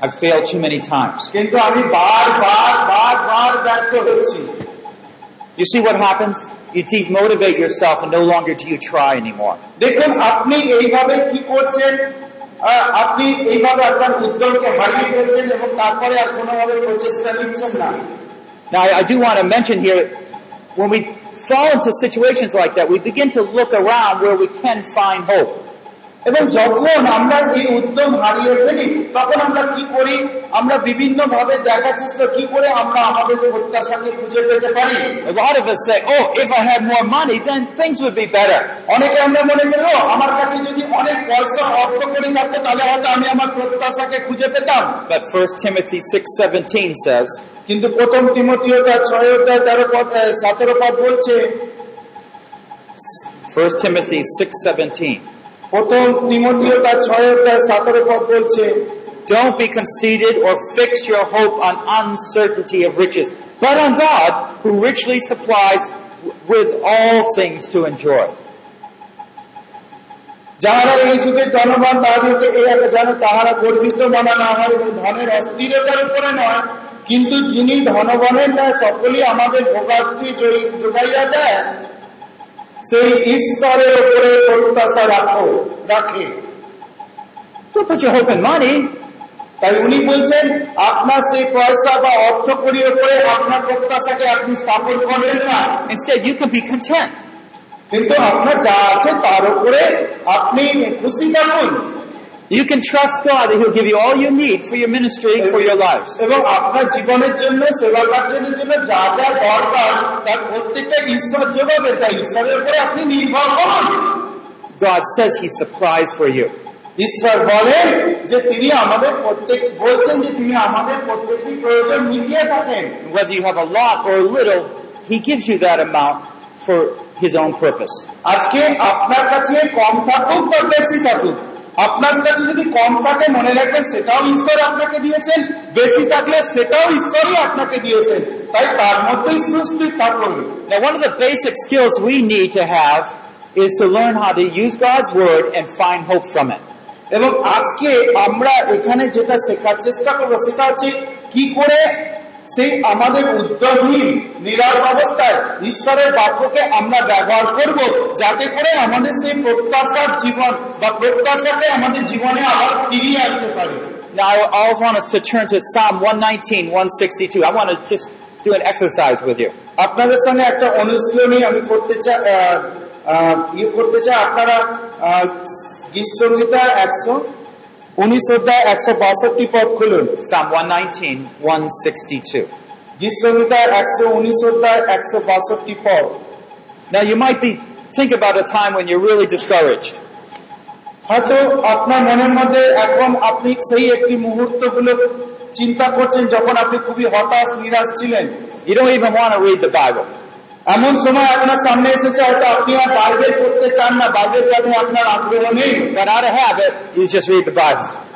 I've failed too many times. কিন্তু আমি বার বার বার বার ব্যর্থ হচ্ছি You see what happens? You demotivate yourself and no longer do you try anymore. দেখুন আপনি এইভাবে কি করছেন আহ, আপনি এইভাবে আপনার উদ্যমকে হারিয়ে ফেলছেন এবং তারপরে আর কোনোভাবে প্রচেষ্টা নিচ্ছেন না Now, I, I do want to mention here, when we fall into situations like that, we begin to look around where we can find hope. এবং যখন আমরা এই উদ্যম হারিয়ে ফেলি তখন আমরা কি করি? আমরা বিভিন্ন ভাবে দেখার চেষ্টা কি করে আমরা আমাদের প্রত্যাশাকে খুঁজে পেতে পারি। A lot of us say, oh, if I had more money, then things would be better. অনেকে আমরা মনে করি আমার কাছে যদি অনেক পয়সা অর্থ করে থাকতো তাহলে হয়তো আমি আমার প্রত্যাশাকে খুঁজে পেতাম। But 1 Timothy 6.17 says, কিন্তু প্রথম তিমতীয় তার ছয় অধ্যায় তেরো পদ সতেরো পদ বলছে 1 Timothy 6.17, প্রথম তিমতীয় তার ছয় অধ্যায় সতেরো পদ বলছে Don't be conceited or fix your hope on uncertainty of riches, but on God, who richly supplies with all things to enjoy. কিন্তু যিনি ধনগণের নয় সকলেই আমাদের ভোগান্তি যোগাইয়া দেয় সেই ঈশ্বরের উপরে প্রত্যাশা রাখো রাখে। তো কিছু হবে মানে তাই উনি বলছেন আপনার সেই পয়সা বা অর্থ করির উপরে আপনার প্রত্যাশাকে আপনি স্থাপন করবেন না। Instead, you can be content. কিন্তু আপনার যা আছে তার উপরে আপনি খুশি থাকুন। You can trust God that He'll give you all you need for your ministry, for your lives. এবং আপনার জীবনের জন্য সেবা কার্যের জন্য যা যা দরকার তার প্রত্যেকটা ঈশ্বর যোগাবে তাই ঈশ্বরের উপরে আপনি নির্ভর করুন God says He supplies for you. ঈশ্বর বলেন যে তিনি আমাদের প্রত্যেক বলছেন যে তিনি আমাদের প্রত্যেকটি প্রয়োজন মিটিয়ে থাকেন Whether you have a lot or a little, He gives you that amount for His own purpose. আজকে আপনার কাছে কম থাকুক বা বেশি থাকুক আপনার কাছে যদি কম থাকে মনে রাখবেন সেটাও ঈশ্বর আপনাকে দিয়েছেন। বেশি থাকলে সেটাও ঈশ্বরই আপনাকে দিয়েছেন। তাই তার মধ্যেই সৃষ্টি থাকুন। Now, one of the basic skills we need to have is to learn how to use God's Word and find hope from it. এবং আজকে আমরা এখানে যেটা শেখার চেষ্টা করব সেটা হচ্ছে কি করে সেই আমাদের উদ্যমহীন নিরাশ অবস্থায় ঈশ্বরের বাক্যকে আমরা ব্যবহার করব যাতে করে আমাদের সেই প্রত্যাশার জীবন বা প্রত্যাশাকে আমাদের জীবনে আবার ফিরিয়ে আনতে পারি Now, I always want us to turn to Psalm 119, 162. I want to just do an exercise with you. আপনাদের সঙ্গে একটা অনুশীলনী আমি করতে চাই ইয়ে করতে চাই আপনারা আহ, গীত সংহিতা একশো উনিশ অধ্যায় একশো বাষট্টি পদ খুলুন Psalm 119, 162. গীত একশো উনিশ অধ্যায় একশো বাষট্টি পদ Now, you might be, think about a time when you're really discouraged. হয়তো আপনার মনের মধ্যে এখন আপনি সেই একটি মুহূর্তগুলো চিন্তা করছেন যখন আপনি খুবই হতাশ নিরাশ ছিলেন You don't even want to read the Bible. এমন সময় আপনার সামনে এসেছে হয়তো আপনি আর বাইবেল করতে চান না বাইবেল পড়ে আপনার আগ্রহ নেই.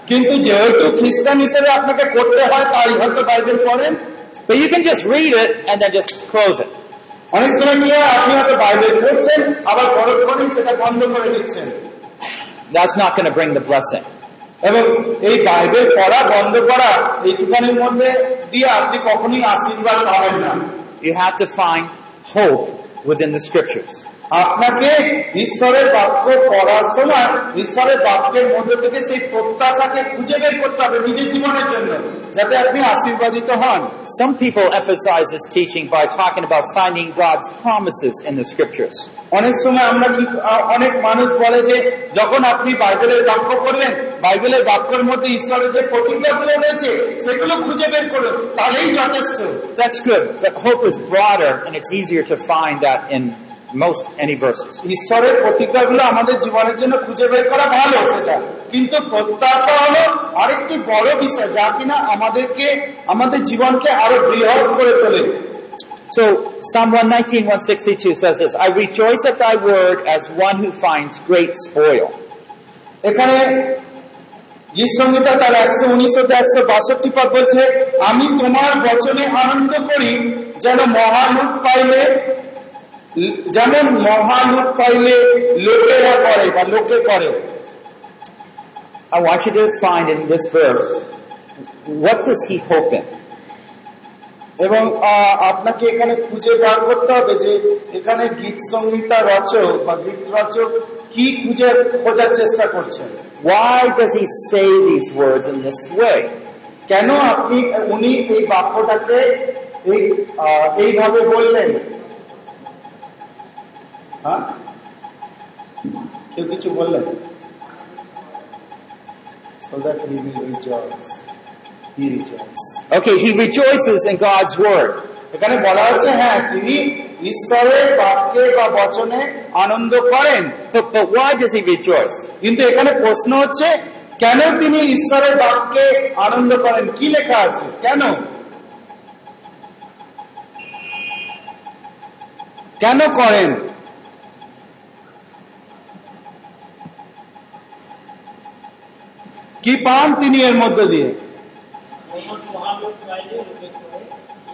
কিন্তু যেহেতু খ্রিস্টান হিসেবে আপনাকে করতে হয় তাই হয়তো বাইবেল পড়েন But you can just read it and then just close it. অনেক সময় কি আপনি হয়তো বাইবেল পড়ছেন আবার পরক্ষণেই সেটা বন্ধ করে দিচ্ছেন That's not going to bring the blessing. এবং এই বাইবেল পড়া বন্ধ করা এইটুখানির মধ্যে দিয়ে আপনি কখনোই আশীর্বাদ পাবেন না You have to find hope within the scriptures. আপনাকে ঈশ্বরের বাক্য পড়ার সময় ঈশ্বরের বাক্যের মধ্যে থেকে সেই প্রত্যাশাকে খুঁজে বের করতে হবে নিজের জীবনের জন্য যাতে আপনি আশীর্বাদিত হন Some people emphasize this teaching by talking about finding God's promises in the scriptures. অনেক সময় আমরা কি আ- অনেক মানুষ বলে যে যখন আপনি বাইবেলের বাক্য করবেন বাইবেলের বাক্যের মধ্যে ঈশ্বরের যে প্রতিজ্ঞাগুলো রয়েছে সেগুলো খুঁজে বের করুন তাহলেই যথেষ্ট That's good, but hope is broader and it's easier to find that in most any verses. ঈশ্বরের প্রতিজ্ঞাগুলো আমাদের জীবনের জন্য খুঁজে বের করা ভালো সেটা কিন্তু প্রত্যাশা হলো আরেকটি বড় বিষয় যা কিনা আমাদেরকে আমাদের জীবনকে আরও বৃহৎ করে তোলে So Psalm 119, 162 says this, I rejoice at thy word as one who finds great spoil. এখানে গীত সংহিতা তার একশো উনিশ একশো বাষট্টি পদ বলছে আমি তোমার বচনে আনন্দ করি যেন মহালুট পাইলে যেমন মহালুট পাইলে লোকেরা করে বা লোকে করে I want you to find in this verse, what does he hope in? এবং আপনাকে এখানে খুঁজে বার করতে হবে যে এখানে গীত সংহিতা রচক বা গীত রচক কি খুঁজে খোঁজার চেষ্টা করছেন Why does he say these words in this way? কেন আপনি উনি এই বাক্যটাকে এইভাবে বললেন হ্যাঁ? কেউ কিছু বললেন so that he will rejoice. He rejoice Okay, he rejoices in God's word. এখানে বলা হচ্ছে হ্যাঁ তিনি ঈশ্বরের বাক্যে বা বচনে আনন্দ করেন। But, but why does he কিন্তু এখানে প্রশ্ন হচ্ছে কেন তিনি ঈশ্বরের বাক্যে আনন্দ করেন? কি লেখা আছে? কেন? কেন করেন? কি পান তিনি এর মধ্যে দিয়ে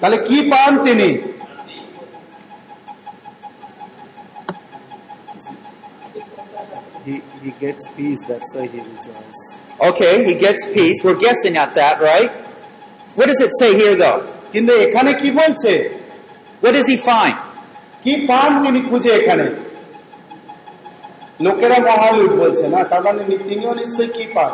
তাহলে কি পান তিনি He, he gets peace, that's why he rejoices. Okay, he gets peace. We're guessing at that, right? What does it say here though? কিন্তু এখানে কি বলছে What does he find? কি পান তিনি খুঁজে এখানে লোকেরা মহালুট বলছে না তার মানে তিনিও নিশ্চয়ই কি পান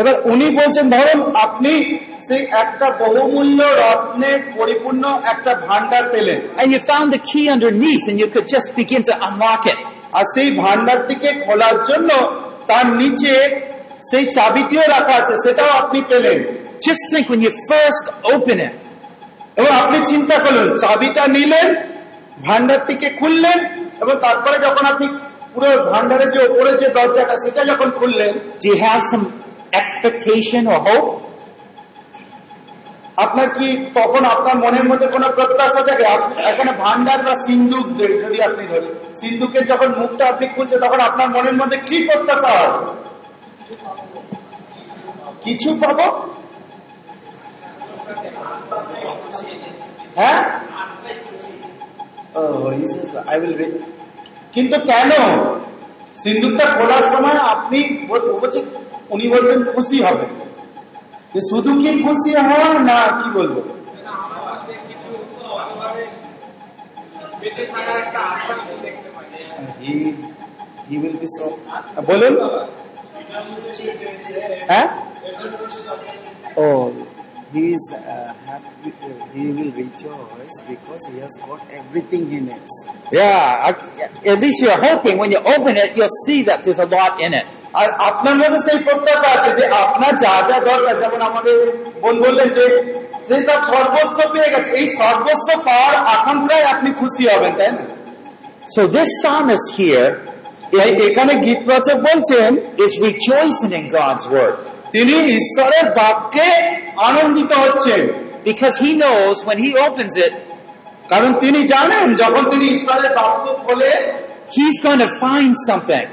এবার উনি বলছেন ধরুন আপনি সেই একটা বহুমূল্য রত্নে পরিপূর্ণ একটা ভান্ডার পেলেন। And you found the key underneath and you could just begin to unlock it. আর সেই ভান্ডারটিকে খোলার জন্য তার নিচে সেই চাবিটিও রাখা আছে সেটাও আপনি পেলেন। Just think when you first open it, এবং আপনি চিন্তা করলেন চাবিটা নিলেন ভান্ডারটিকে খুললেন এবং তারপরে যখন আপনি পুরো ভান্ডারের যে ওপরে যে দরজাটা সেটা যখন খুললেন do you have some expectation or hope? আপনার কি তখন আপনার মনের মধ্যে কোনো প্রত্যাশা আপনি এখানে ভান্ডার বা সিন্ধুক যদি আপনি ধরেন সিন্ধুকের যখন মুখটা আপনি খুলছে তখন আপনার মনের মধ্যে কি প্রত্যাশা হয়? কিছু পাবো? হ্যাঁ? আই কিন্তু কেন? সিন্দুকটা খোলার সময় আপনি ও- ও বলছে উনি বলছেন খুশি হবে যে শুধু কি খুশি হওয়া না কি বলবো He, he will be so বলুন হ্যাঁ Oh, he is uh, happy. Uh, he will rejoice because he has got everything he needs. Yeah, I- at least you're hoping when you open it, you'll see that there's a lot in it. আর আপনার মধ্যে সেই প্রত্যাশা আছে যে আপনার যা যা দরকার যেমন আমাদের বোন বললেন যে যে তার সর্বস্ব পেয়ে গেছে এই সর্বস্ব পাওয়ার আকাঙ্ক্ষায় আপনি খুশি হবেন তাই না So this psalmist here এই এখানে গীত রচক বলছেন is rejoicing in God's word তিনি ঈশ্বরের বাক্যে আনন্দিত হচ্ছেন because he knows when he opens it, কারণ তিনি জানেন যখন তিনি ঈশ্বরের বাক্য খোলে he's going to find something.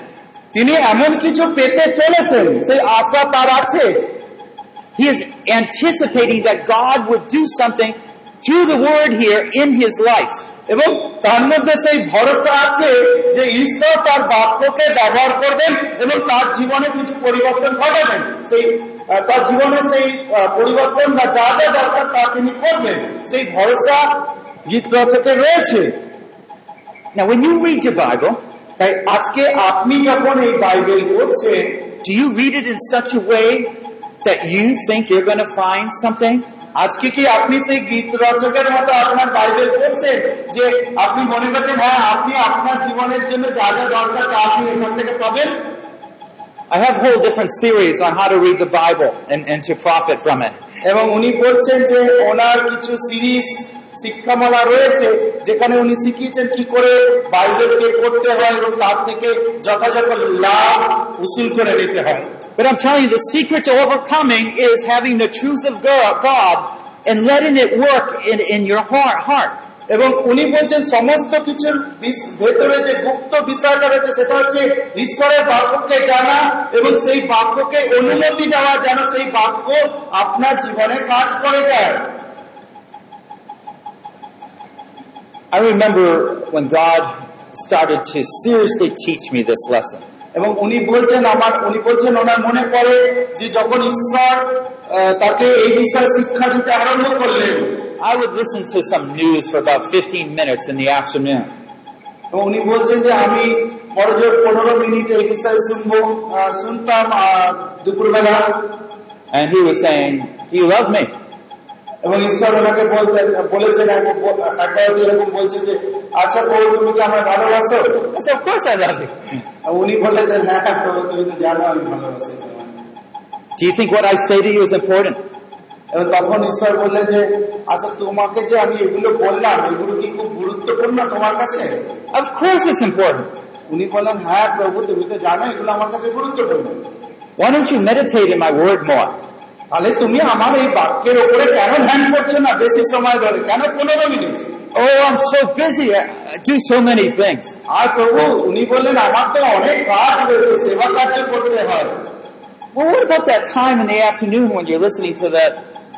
তিনি এমন কিছু পেতে চলেছেন সেই আশা তার আছে He is anticipating that God would do something through the word here in his life. এবং তার মধ্যে সেই ভরসা আছে যে ঈশ্বর তার বাক্যকে ব্যবহার করবেন এবং তার জীবনে কিছু পরিবর্তন ঘটাবেন। সেই তার জীবনে সেই পরিবর্তন বা যা যা দরকার তা তিনি করবেন। সেই ভরসা গীত রচকের রয়েছে। Now when you read your Bible, তাই আজকে আপনি যখন এই বাইবেল পড়ছেন do you read it in such a way that you think you're going to find something? আজকে কি আপনি সেই গীত রচকের মতো আপনার বাইবেল পড়ছেন যে আপনি মনে করছেন হ্যাঁ আপনি আপনার জীবনের জন্য যা যা দরকার তা আপনি এখান থেকে পাবেন I have whole different series on how to read the Bible and, and to profit from it. এবং উনি বলছেন যে ওনার কিছু সিরিজ শিক্ষামালা রয়েছে যেখানে উনি শিখিয়েছেন কি করে বাইবেলকে পড়তে হয় এবং তার থেকে যথাযথ লাভ উসুল করে নিতে হয় But I'm telling you, the secret to overcoming is having the truth of God and letting it work in, in your heart. heart. এবং উনি বলছেন সমস্ত কিছুর ভেতরে যে গুপ্ত বিষয়টা রয়েছে সেটা হচ্ছে ঈশ্বরের বাক্যকে জানা এবং সেই বাক্যকে অনুমতি দেওয়া যেন সেই বাক্য আপনার জীবনে কাজ করে দেয় I remember when God started to seriously teach me this lesson. এবং উনি বলছেন আমার উনি বলছেন ওনার মনে পড়ে যে যখন ঈশ্বর তাকে এই বিষয়ে শিক্ষা দিতে আরম্ভ করলেন I would listen to some news for about 15 minutes in the afternoon. এবং উনি বলছেন যে আমি পরজোর পনেরো মিনিট এই বিষয়ে শুনব শুনতাম দুপুরবেলা And he was saying, you love me. এবং ঈশ্বর ওনাকে বলতেন বলেছেন একবার এরকম বলছেন যে আচ্ছা প্রভু তুমি কি আমার ভালোবাসো of উনি বলেছেন হ্যাঁ হ্যাঁ, প্রভু তুমি তো জানো আমি ভালোবাসি। Do you think what I say to you is important? এবং তখন ঈশ্বর বললেন যে আচ্ছা তোমাকে যে আমি এগুলো বললাম এগুলো কি খুব গুরুত্বপূর্ণ তোমার কাছে Of course it's important. উনি বললেন হ্যাঁ প্রভু তুমি তো জানো এগুলো আমার কাছে গুরুত্বপূর্ণ Why don't you meditate in my word more? তাহলে তুমি আমার এই বাক্যের উপরে কেন ধ্যান করছ না বেশি সময় ধরে কেন পনেরো minute Oh, I'm so busy. I do so many things. আর প্রভু উনি বললেন আমার তো অনেক কাজ রয়েছে সেবা কার্য করতে হয় Well, what about that time in the afternoon when you're listening to that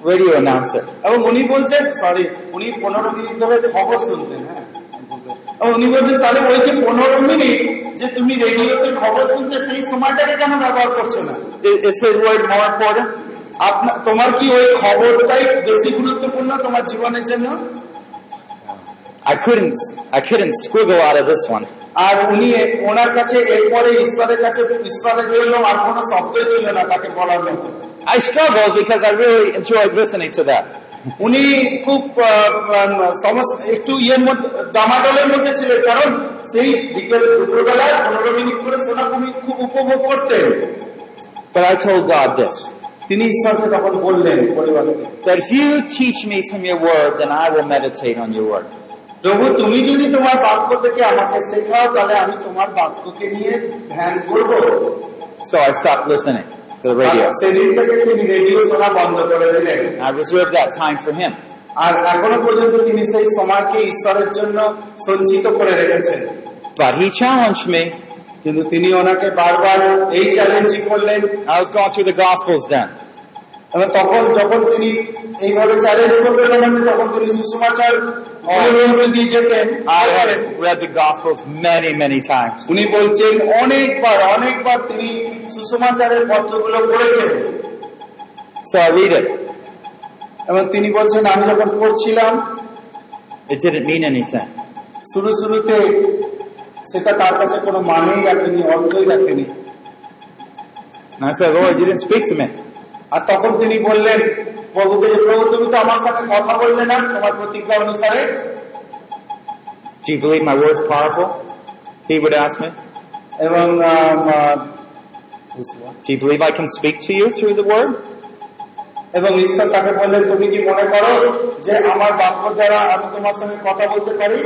radio announcer? এবং উনি বলছেন সরি উনি পনেরো মিনিট ধরে খবর শুনতেন হ্যাঁ উনি বলছেন তাহলে ওই যে পনেরো মিনিট যে তুমি রেডিওতে খবর শুনতে সেই সময়টাকে কেন ব্যবহার করছ না is his word more important? আপনার তোমার কি ওই খবরটাই বেশি গুরুত্বপূর্ণ তোমার জীবনের জন্য I couldn't, I couldn't squiggle out of this one. আর উনি ওনার কাছে এরপরে ঈশ্বরের কাছে ঈশ্বরের জন্য আর কোনো শব্দই ছিল না তাকে বলার মতো I struggled because I really enjoyed listening to that. উনি খুব আহ, আহ, সমস্ত একটু ইয়ের মধ্যে ছিলেন কারণ সেই বিকেল দুপুরবেলায় পনেরো মিনিট করে শোনা উনি খুব উপভোগ করতেন But I told God this, তিনি ঈশ্বরকে তখন বললেন পরিবার you word then I will meditate on প্রভু তুমি যদি তোমার বাক্য থেকে আমাকে শেখাও তাহলে আমি তোমার বাক্যকে নিয়ে ধ্যান করব। So I stop listening to radio তিনি বন্ধ করে দিলেন। I reserve that time for আর এখনও পর্যন্ত তিনি সেই সময়কে ঈশ্বরের জন্য সঞ্চিত করে রেখেছেন। বাট হি চ্যালেঞ্জ কিন্তু তিনি ওনাকে বারবার এই চ্যালেঞ্জই করলেন I was going through the Gospels then. এবং তখন যখন তিনি এইভাবে চ্যালেঞ্জ করবেন ওনাকে তখন তিনি সুসমাচার অনুরোধ দিয়ে যেতেন I had read the Gospels many, many times. উনি বলছেন অনেকবার অনেকবার তিনি সুসমাচারের পত্রগুলো পড়েছেন So I read it. এবং তিনি বলছেন আমি যখন পড়ছিলাম It didn't mean anything. শুরু শুরুতে সেটা তার কাছে কোনো মানেই রাখেনি, অর্থই রাখেনি। আর তখন তিনি বললেন, প্রভু তুমি তো আমার সাথে কথা বললে না, তোমার প্রতিজ্ঞা অনুসারে? এবং ঈশ্বর তাকে বললেন, তুমি কি মনে করো যে আমার বাক্য দ্বারা আমি তোমার সঙ্গে কথা বলতে পারি?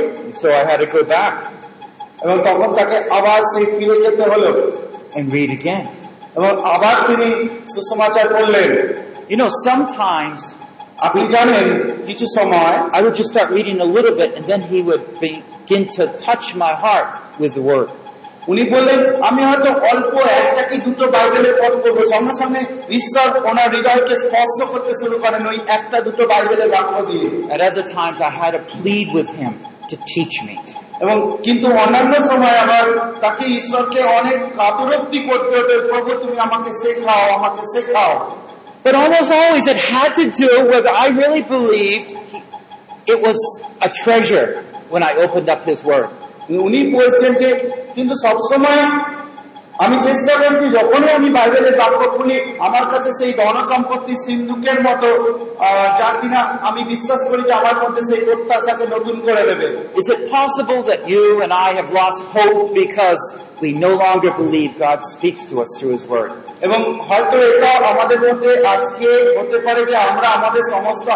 এবং তখন তাকে আবার সেই ফিরে যেতে হলো and read again. এবং আবার তিনি সুসমাচার করলেন You know, sometimes আপনি জানেন কিছু সময় I would just start reading a little bit and then he would begin to touch my heart with the word. উনি বললেন আমি হয়তো অল্প একটা কি দুটো বাইবেলের পথ করবো সঙ্গে সঙ্গে ঈশ্বর ওনার হৃদয়কে স্পর্শ করতে শুরু করেন ওই একটা দুটো বাইবেলের বাক্য দিয়ে At other times I had to plead with him to teach me. এবং কিন্তু অন্যান্য সময় আবার তাকে ঈশ্বরকে অনেক কাতরোক্তি করতে হতো প্রভু তুমি আমাকে শেখাও আমাকে শেখাও But almost always it had to do with I really believed he- it was a treasure when I opened up his word. উনি বলছেন যে কিন্তু সবসময় আমি চেষ্টা করছি যখনই আমি বাইবেলের বাক্য খুলি আমার কাছে সেই ধন সম্পত্তি সিন্ধুকের মতো যা কিনা আমি বিশ্বাস করি যে আমার মধ্যে সেই প্রত্যাশাকে নতুন করে দেবে Is it possible that you and I have lost hope because we no longer believe God speaks to us through his word? এবং হয়তো এটা আমাদের মধ্যে আজকে হতে পারে যে আমরা আমাদের সমস্ত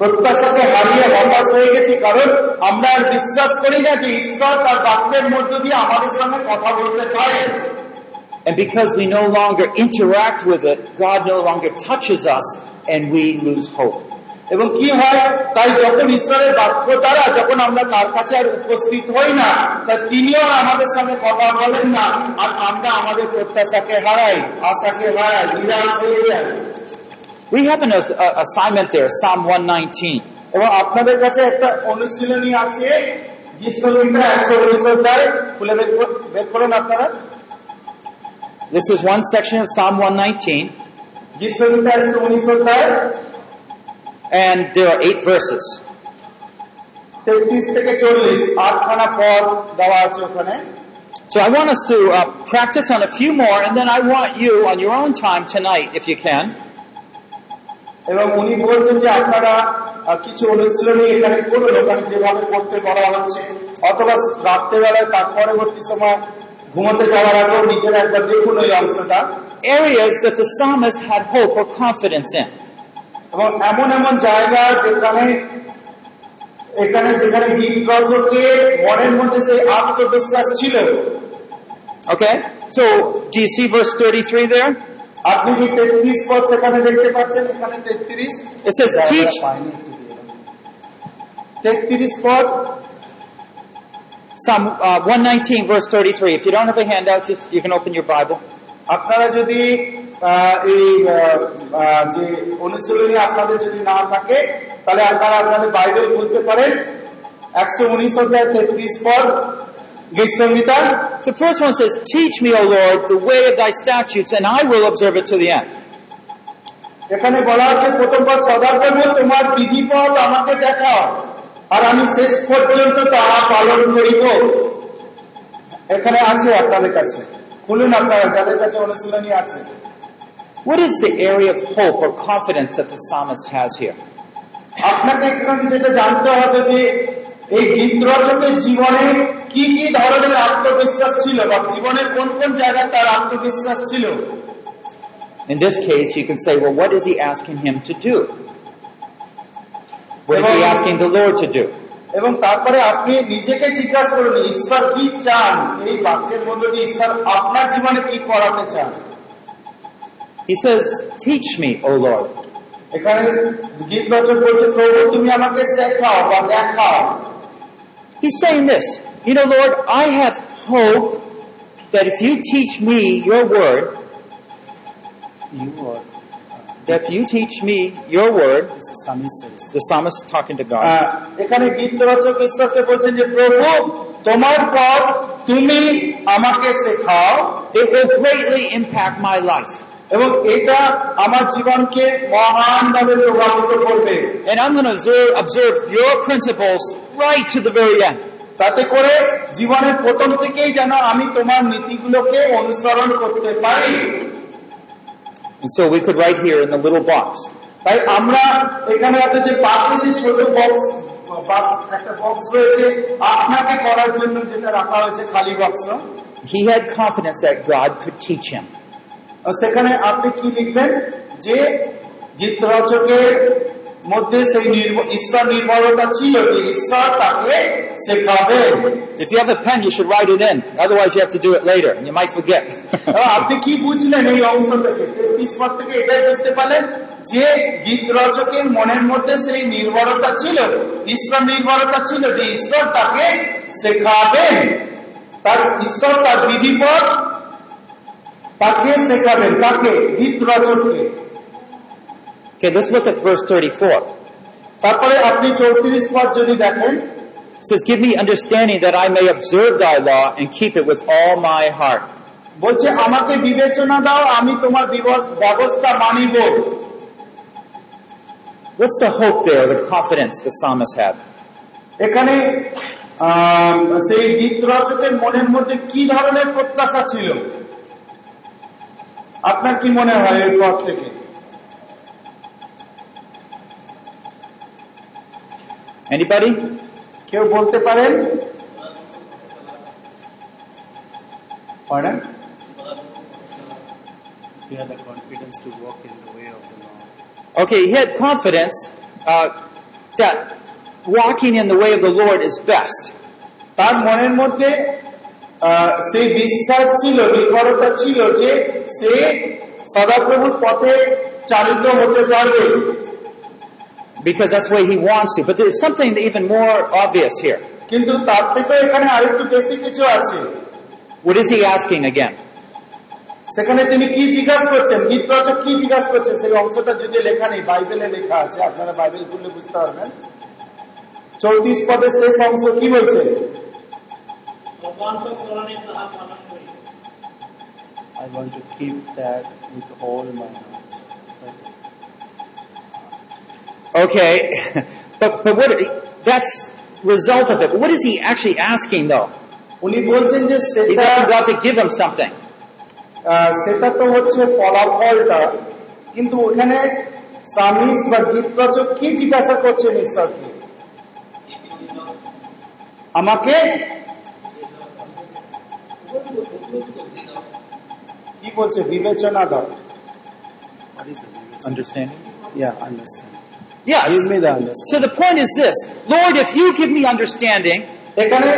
প্রত্যাশাকে হারিয়ে হতাশ হয়ে গেছি কারণ আমরা আর বিশ্বাস করি না যে ঈশ্বর তার বাক্যের মধ্য দিয়ে আমাদের সঙ্গে কথা বলতে পারে। And because we no longer interact with it, God no longer touches us and we lose hope. এবং কি হয়? তাই যখন ঈশ্বরের বাক্য দ্বারা যখন আমরা তার কাছে আর উপস্থিত হই না তা তিনিও আমাদের সঙ্গে কথা বলেন না। আর আমরা আমাদের প্রত্যাশাকে হারাই আশাকে হারাই নিরাশ হয়ে যাই। We have an uh, assignment there, Psalm 119. এবং আপনাদের কাছে একটা অনুশীলনী আছে বিশ্ববিদ্যা একশো উনিশ অধ্যায় খুলে বের কর- বের করুন আপনারা This is one section of Psalm 119, বিশ্ববিদ্যা একশো উনিশ অধ্যায় and there are eight verses. তেত্রিশ থেকে চল্লিশ আটখানা পদ দেওয়া আছে ওখানে So I want us to uh, practice on a few more, and then I want you, on your own time tonight, if you can, এবং উনি বলছেন যে আপনারা কিছু অনুশীলনী এখানে করুন ওখানে যেভাবে করতে বলা হচ্ছে অথবা রাত্রেবেলায় তার পরবর্তী সময় ঘুমাতে যাওয়ার আগেও নিজের একবার দেখুন ওই অংশটা areas that the psalmist had hope or confidence in. এবং এমন এমন জায়গা যেখানে এখানে যেখানে গীত রচকের মনের মধ্যে সেই আত্মবিশ্বাস ছিল Okay? So, do you see verse 33 there? আপনি কি তেত্রিশ পদ সেখানে দেখতে পাচ্ছেন এখানে তেত্রিশ। তেত্রিশ পদ। Psalm uh, 119 verse 33. If you don't have a handout, just, you can open your Bible. আপনারা যদি আহ, এই আহ, আহ, যে অনুশীলনী আপনাদের যদি না থাকে তাহলে আপনারা আপনাদের বাইবেল খুলতে পারেন। একশো উনিশ অধ্যায় তেত্রিশ পদ গীত সংহিতা The first one says, Teach me, O Lord, the way of thy statutes, and I will observe it to the end. এখানে বলা আছে প্রথম পদ সদা করবো তোমার বিধিপদ আমাকে দেখাও আর আমি শেষ পর্যন্ত তাহা পালন করিব এখানে আছে আপনাদের কাছে খুলুন আপনারা যাদের কাছে অনুশীলনী আছে What is the area of hope or confidence that the psalmist has here? আপনাকে এখানে যেটা জানতে হবে যে এই গীত রচকের জীবনে কি কি ধরনের আত্মবিশ্বাস ছিল বা জীবনের কোন কোন জায়গায় তার আত্মবিশ্বাস ছিল In this case, you can say, well, what is he asking him to do? What is he asking the Lord to do? এবং তারপরে আপনি নিজেকে জিজ্ঞাসা করুন ঈশ্বর কি চান এই বাক্যের মধ্যে দিয়ে ঈশ্বর আপনার জীবনে কি করাতে চান He says, Teach me, O Lord. এখানে গীত রচক বলছে প্রভু তুমি আমাকে শেখাও বা দেখাও He's saying this, you know, Lord, I have hope that if you teach me your word, You are that if you teach me your word, Sami says. the psalmist is talking to God, আহ, এখানে গীত রচক ঈশ্বরকে বলছেন যে প্রভু তোমার পথ তুমি আমাকে শেখাও it will greatly impact my life. এবং এটা আমার জীবনকে মহানভাবে প্রভাবিত করবে And I'm going to observe, observe your principles right to the very end. তাতে করে জীবনের প্রথম থেকেই যেন আমি তোমার নীতিগুলোকে অনুসরণ করতে পারি And so we could write here in the little box, তাই আমরা এখানে আছে যে পাশে যে ছোট বক্স বক্স একটা বক্স রয়েছে আপনাকে করার জন্য যেটা রাখা হয়েছে খালি box he had confidence that God could teach him. সেখানে আপনি কি লিখবেন যে গীত রচকের মধ্যে সেই ঈশ্বর নির্ভরতা ছিল যে ঈশ্বর তাকে শেখাবেন If you have a pen, you should write it in. Otherwise, you have to do it later, and you might forget. আপনি কি বুঝলেন এই অংশ থেকে তেত্রিশ থেকে এটাই বুঝতে পারলেন যে গীত রচকের মনের মধ্যে সেই নির্ভরতা ছিল ঈশ্বর নির্ভরতা ছিল যে ঈশ্বর তাকে শেখাবেন তার ঈশ্বর তার বিধিপদ তাকে শেখাবেন তাকে গীত রচককে okay, let's look at verse 34. তারপরে আপনি চৌত্রিশ পদ যদি দেখেন It says, Give me understanding that I may observe thy law and keep it with all my heart. বলছে আমাকে বিবেচনা দাও আমি তোমার বিবস- ব্যবস্থা মানিব What's the hope there, the confidence the psalmist had? এখানে আম, সেই গীত রচকের মনের মধ্যে কি ধরনের প্রত্যাশা ছিল আপনার কি মনে হয় এই পথ থেকে Anybody? কেউ বলতে পারেন পড়েন You have the confidence to walk in the way of the Lord. Okay, he had confidence uh, that walking in the way of the Lord is best. তার মনের মধ্যে আহ, সেই বিশ্বাস ছিল নির্ভরতা ছিল যে সে সদাপ্রভুর পথে চালিত হতে পারবে because that's way he wants to. But there's something even more obvious here. কিন্তু তার থেকে এখানে আরেকটু বেশি কিছু আছে What is he asking again? সেখানে তিনি কি জিজ্ঞাসা করছেন কি জিজ্ঞাসা করছেন সেই অংশটা যদি লেখা নেই বাইবেলে লেখা আছে আপনারা বাইবেল খুললে বুঝতে পারবেন চৌত্রিশ পদের শেষ অংশ কি বলছে I want to keep that with all my heart. Okay, but but what that's result of it. But what is he actually asking though? উনি বলছেন যে He's asking God to give him something. সেটা তো হচ্ছে ফলাফলটা কিন্তু ওখানে সামিস বা গীত রচক কি জিজ্ঞাসা করছেন ঈশ্বরকে আমাকে কি বলছে বিবেচনা দাও What is Understanding? Yeah Give me the understanding. So the point is this, Lord, if you give me understanding, এখানে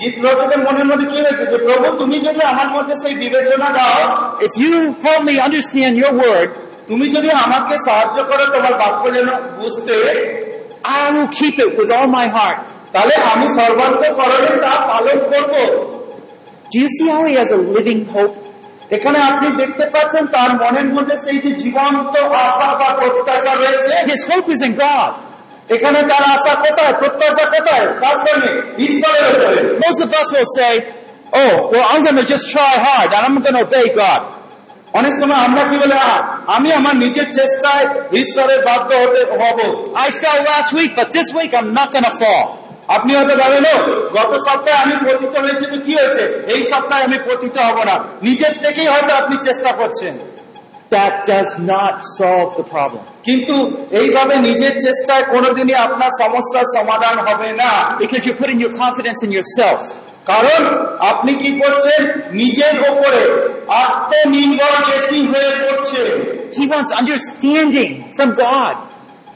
গীত রচকের মনের মধ্যে কি হয়েছে যে প্রভু তুমি যদি আমার মধ্যে সেই বিবেচনা দাও if you help me understand your word, তুমি যদি আমাকে সাহায্য করো তোমার বাক্য যেন বুঝতে I will keep it with all my heart. তাহলে আমি সর্বান্তকরণে তা পালন করব Do you see how he has a living hope? এখানে আপনি দেখতে পাচ্ছেন তার মনের মধ্যে সেই যে জীবন্ত আশা বা প্রত্যাশা রয়েছে His hope is in God. এখানে তার আশা কোথায় প্রত্যাশা কোথায় কার সঙ্গে ঈশ্বরের উপরে Most of us will say, oh, well, I'm going to just try hard and I'm going to obey God. অনেক সময় আমরা কি বলে "আহ, আমি আমার নিজের চেষ্টায় ঈশ্বরের বাধ্য হতে হব I fell last week, but this week I'm not going to fall. আপনি হয়তো ভাবেন গত সপ্তাহে আমি পতিত হয়েছি তো কি হয়েছে এই সপ্তাহে আমি পতিত হব না নিজের থেকেই হয়তো আপনি চেষ্টা করছেন That does not solve the problem. কিন্তু এইভাবে নিজের চেষ্টায় কোনোদিনই আপনার সমস্যার সমাধান হবে না Because you're putting your confidence in yourself. কারণ আপনি কি করছেন নিজের ওপরে আত্মনির্ভর বেশি হয়ে পড়ছে He wants understanding from God.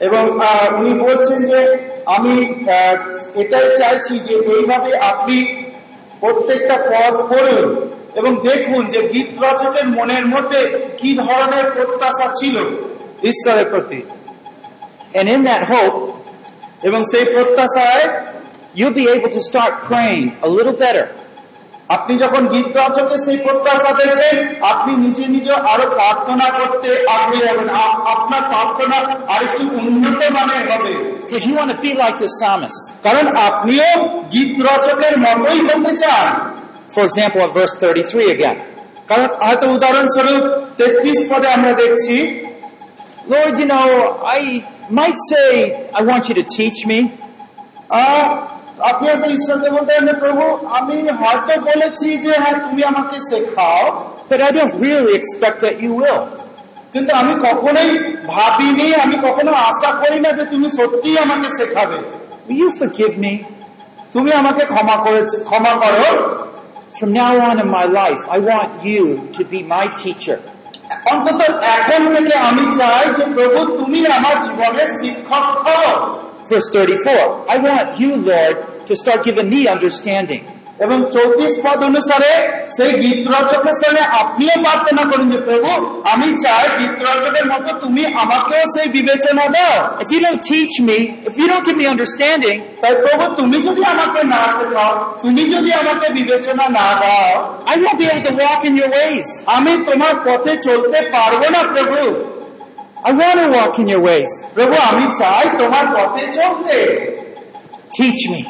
এবং উনি বলছেন যে আমি এটাই চাইছি যে এইভাবে আপনি প্রত্যেকটা পদ পড়ুন এবং দেখুন যে গীত রচকের মনের মধ্যে কি ধরনের প্রত্যাশা ছিল ঈশ্বরের প্রতি And in that hope, এবং সেই প্রত্যাশায় you'll be able to start praying a little better. আপনি যখন গীত রচকের সেই প্রত্যাশা দেখবেন আপনি নিজে নিজে আরও প্রার্থনা করতে আগ্রহী হবেন আপনার প্রার্থনা আরেকটু উন্নত মানের হবে Because you want to be like the psalmist. কারণ আপনিও গীত রচকের মতোই হতে চান For example, at verse 33 again. কারণ হয়তো উদাহরণস্বরূপ তেত্রিশ পদে আমরা দেখছি Lord, you know, I might say, I want you to teach me, আহ, আপনি হয়তো ঈশ্বরকে বলতে পারেন যে, প্রভু আমি হয়তো বলেছি যে হ্যাঁ তুমি আমাকে শেখাও। But I don't really expect that you will. কিন্তু আমি কখনোই ভাবিনি আমি কখনো আশা করি না যে তুমি সত্যিই আমাকে শেখাবে। You forgive তুমি আমাকে ক্ষমা করেছে ক্ষমা করো। From now on in my life, I want you to be my teacher. অন্তত এখন থেকে আমি চাই যে প্রভু তুমি আমার জীবনের শিক্ষক হও। Verse 34, I want you, Lord, to start giving me understanding. এবং চৌত্রিশ পদ অনুসারে সেই গীত রচকের সঙ্গে আপনিও প্রার্থনা করুন যে প্রভু আমি চাই গীত রচকের মতো তুমি আমাকেও সেই বিবেচনা দাও If you don't teach me, if you don't give me understanding, তাই প্রভু তুমি যদি আমাকে না শেখাও তুমি যদি আমাকে বিবেচনা না দাও I won't be able to walk in your ways. আমি তোমার পথে চলতে পারবো না প্রভু I want to walk in your ways. প্রভু আমি চাই তোমার পথে চলতে Teach me.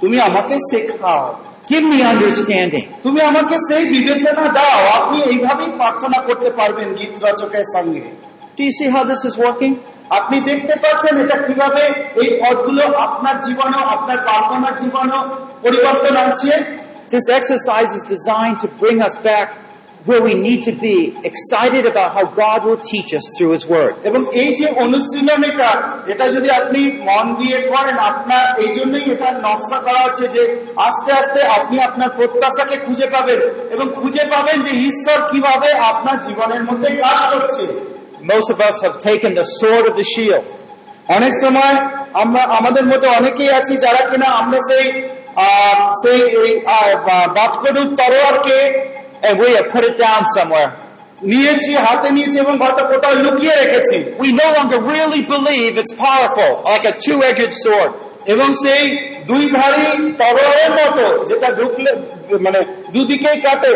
তুমি আমাকে শেখাও Give me understanding. তুমি আমাকে সেই বিবেচনা দাও আপনি এইভাবেই প্রার্থনা করতে পারবেন গীত রচকের সঙ্গে Do you see how this is working? আপনি দেখতে পাচ্ছেন এটা কিভাবে এই পদগুলো আপনার জীবনেও আপনার প্রার্থনার জীবনেও পরিবর্তন আনছে This exercise is designed to bring us back where we need to be excited about how God will teach us through His Word. এবং এই যে অনুশীলনীটা এটা যদি আপনি মন দিয়ে করেন আপনার এই জন্যই এটা নকশা করা হচ্ছে যে আস্তে আস্তে আপনি আপনার প্রত্যাশাকে খুঁজে পাবেন এবং খুঁজে পাবেন যে ঈশ্বর কীভাবে আপনার জীবনের মধ্যে কাজ করছে Most of us have taken the sword of the shield অনেক সময় আমরা আমাদের মধ্যে অনেকেই আছি যারা কিনা আমরা সেই সেই বাক্যরূপ তরোয়ারকে and we have put it down somewhere. নিয়েছি হাতে নিয়েছি এবং হয়তো কোথাও লুকিয়ে রেখেছি We no longer really believe it's powerful, like a two-edged sword. এবং সেই দুই ধারি তরোয়ারের মতো যেটা ঢুকলে মানে দুদিকেই কাটে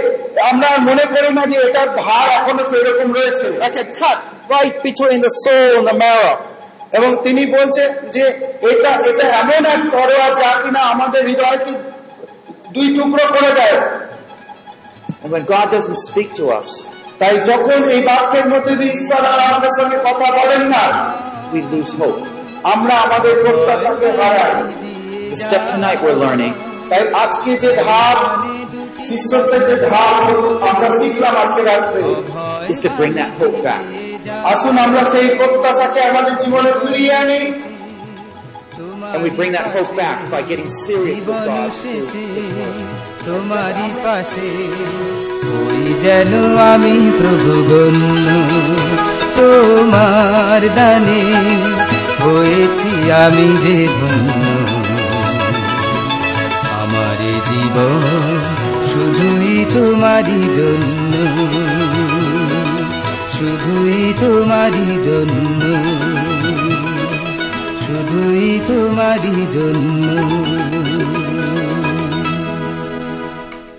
আমরা মনে করি না যে এটার ধার এখনও সেই রকম রয়েছে Like a cut right between the soul and the marrow. এবং তিনি বলছেন যে এটা এটা এমন এক তরোয়ার যা কিনা আমাদের হৃদয়কে দুই টুকরো করে দেয় And when God doesn't speak to us, তাই যখন এই বাক্যের মধ্যে দিয়ে ঈশ্বর আর আমাদের সঙ্গে কথা বলেন না we lose hope. আমরা আমাদের প্রত্যাশাকে হারাই The step tonight we're learning তাই আজকে যে ধাপ শিষ্যত্বের যে ধাপ আমরা শিখলাম আজকে রাত্রে is to bring that hope back. আসুন আমরা সেই প্রত্যাশাকে আমাদের জীবনে ফিরিয়ে আনি And we bring that hope back by getting serious with Jibon God. শেষে তোমারই পাশে। ওই যেন আমি প্রভু গণ্য, তোমার দানে হয়েছি আমি যে ধন্য। আমার জীবন শুধুই তোমারই জন্য, শুধুই তোমারই জন্য, শুধুই তোমারই জন্য।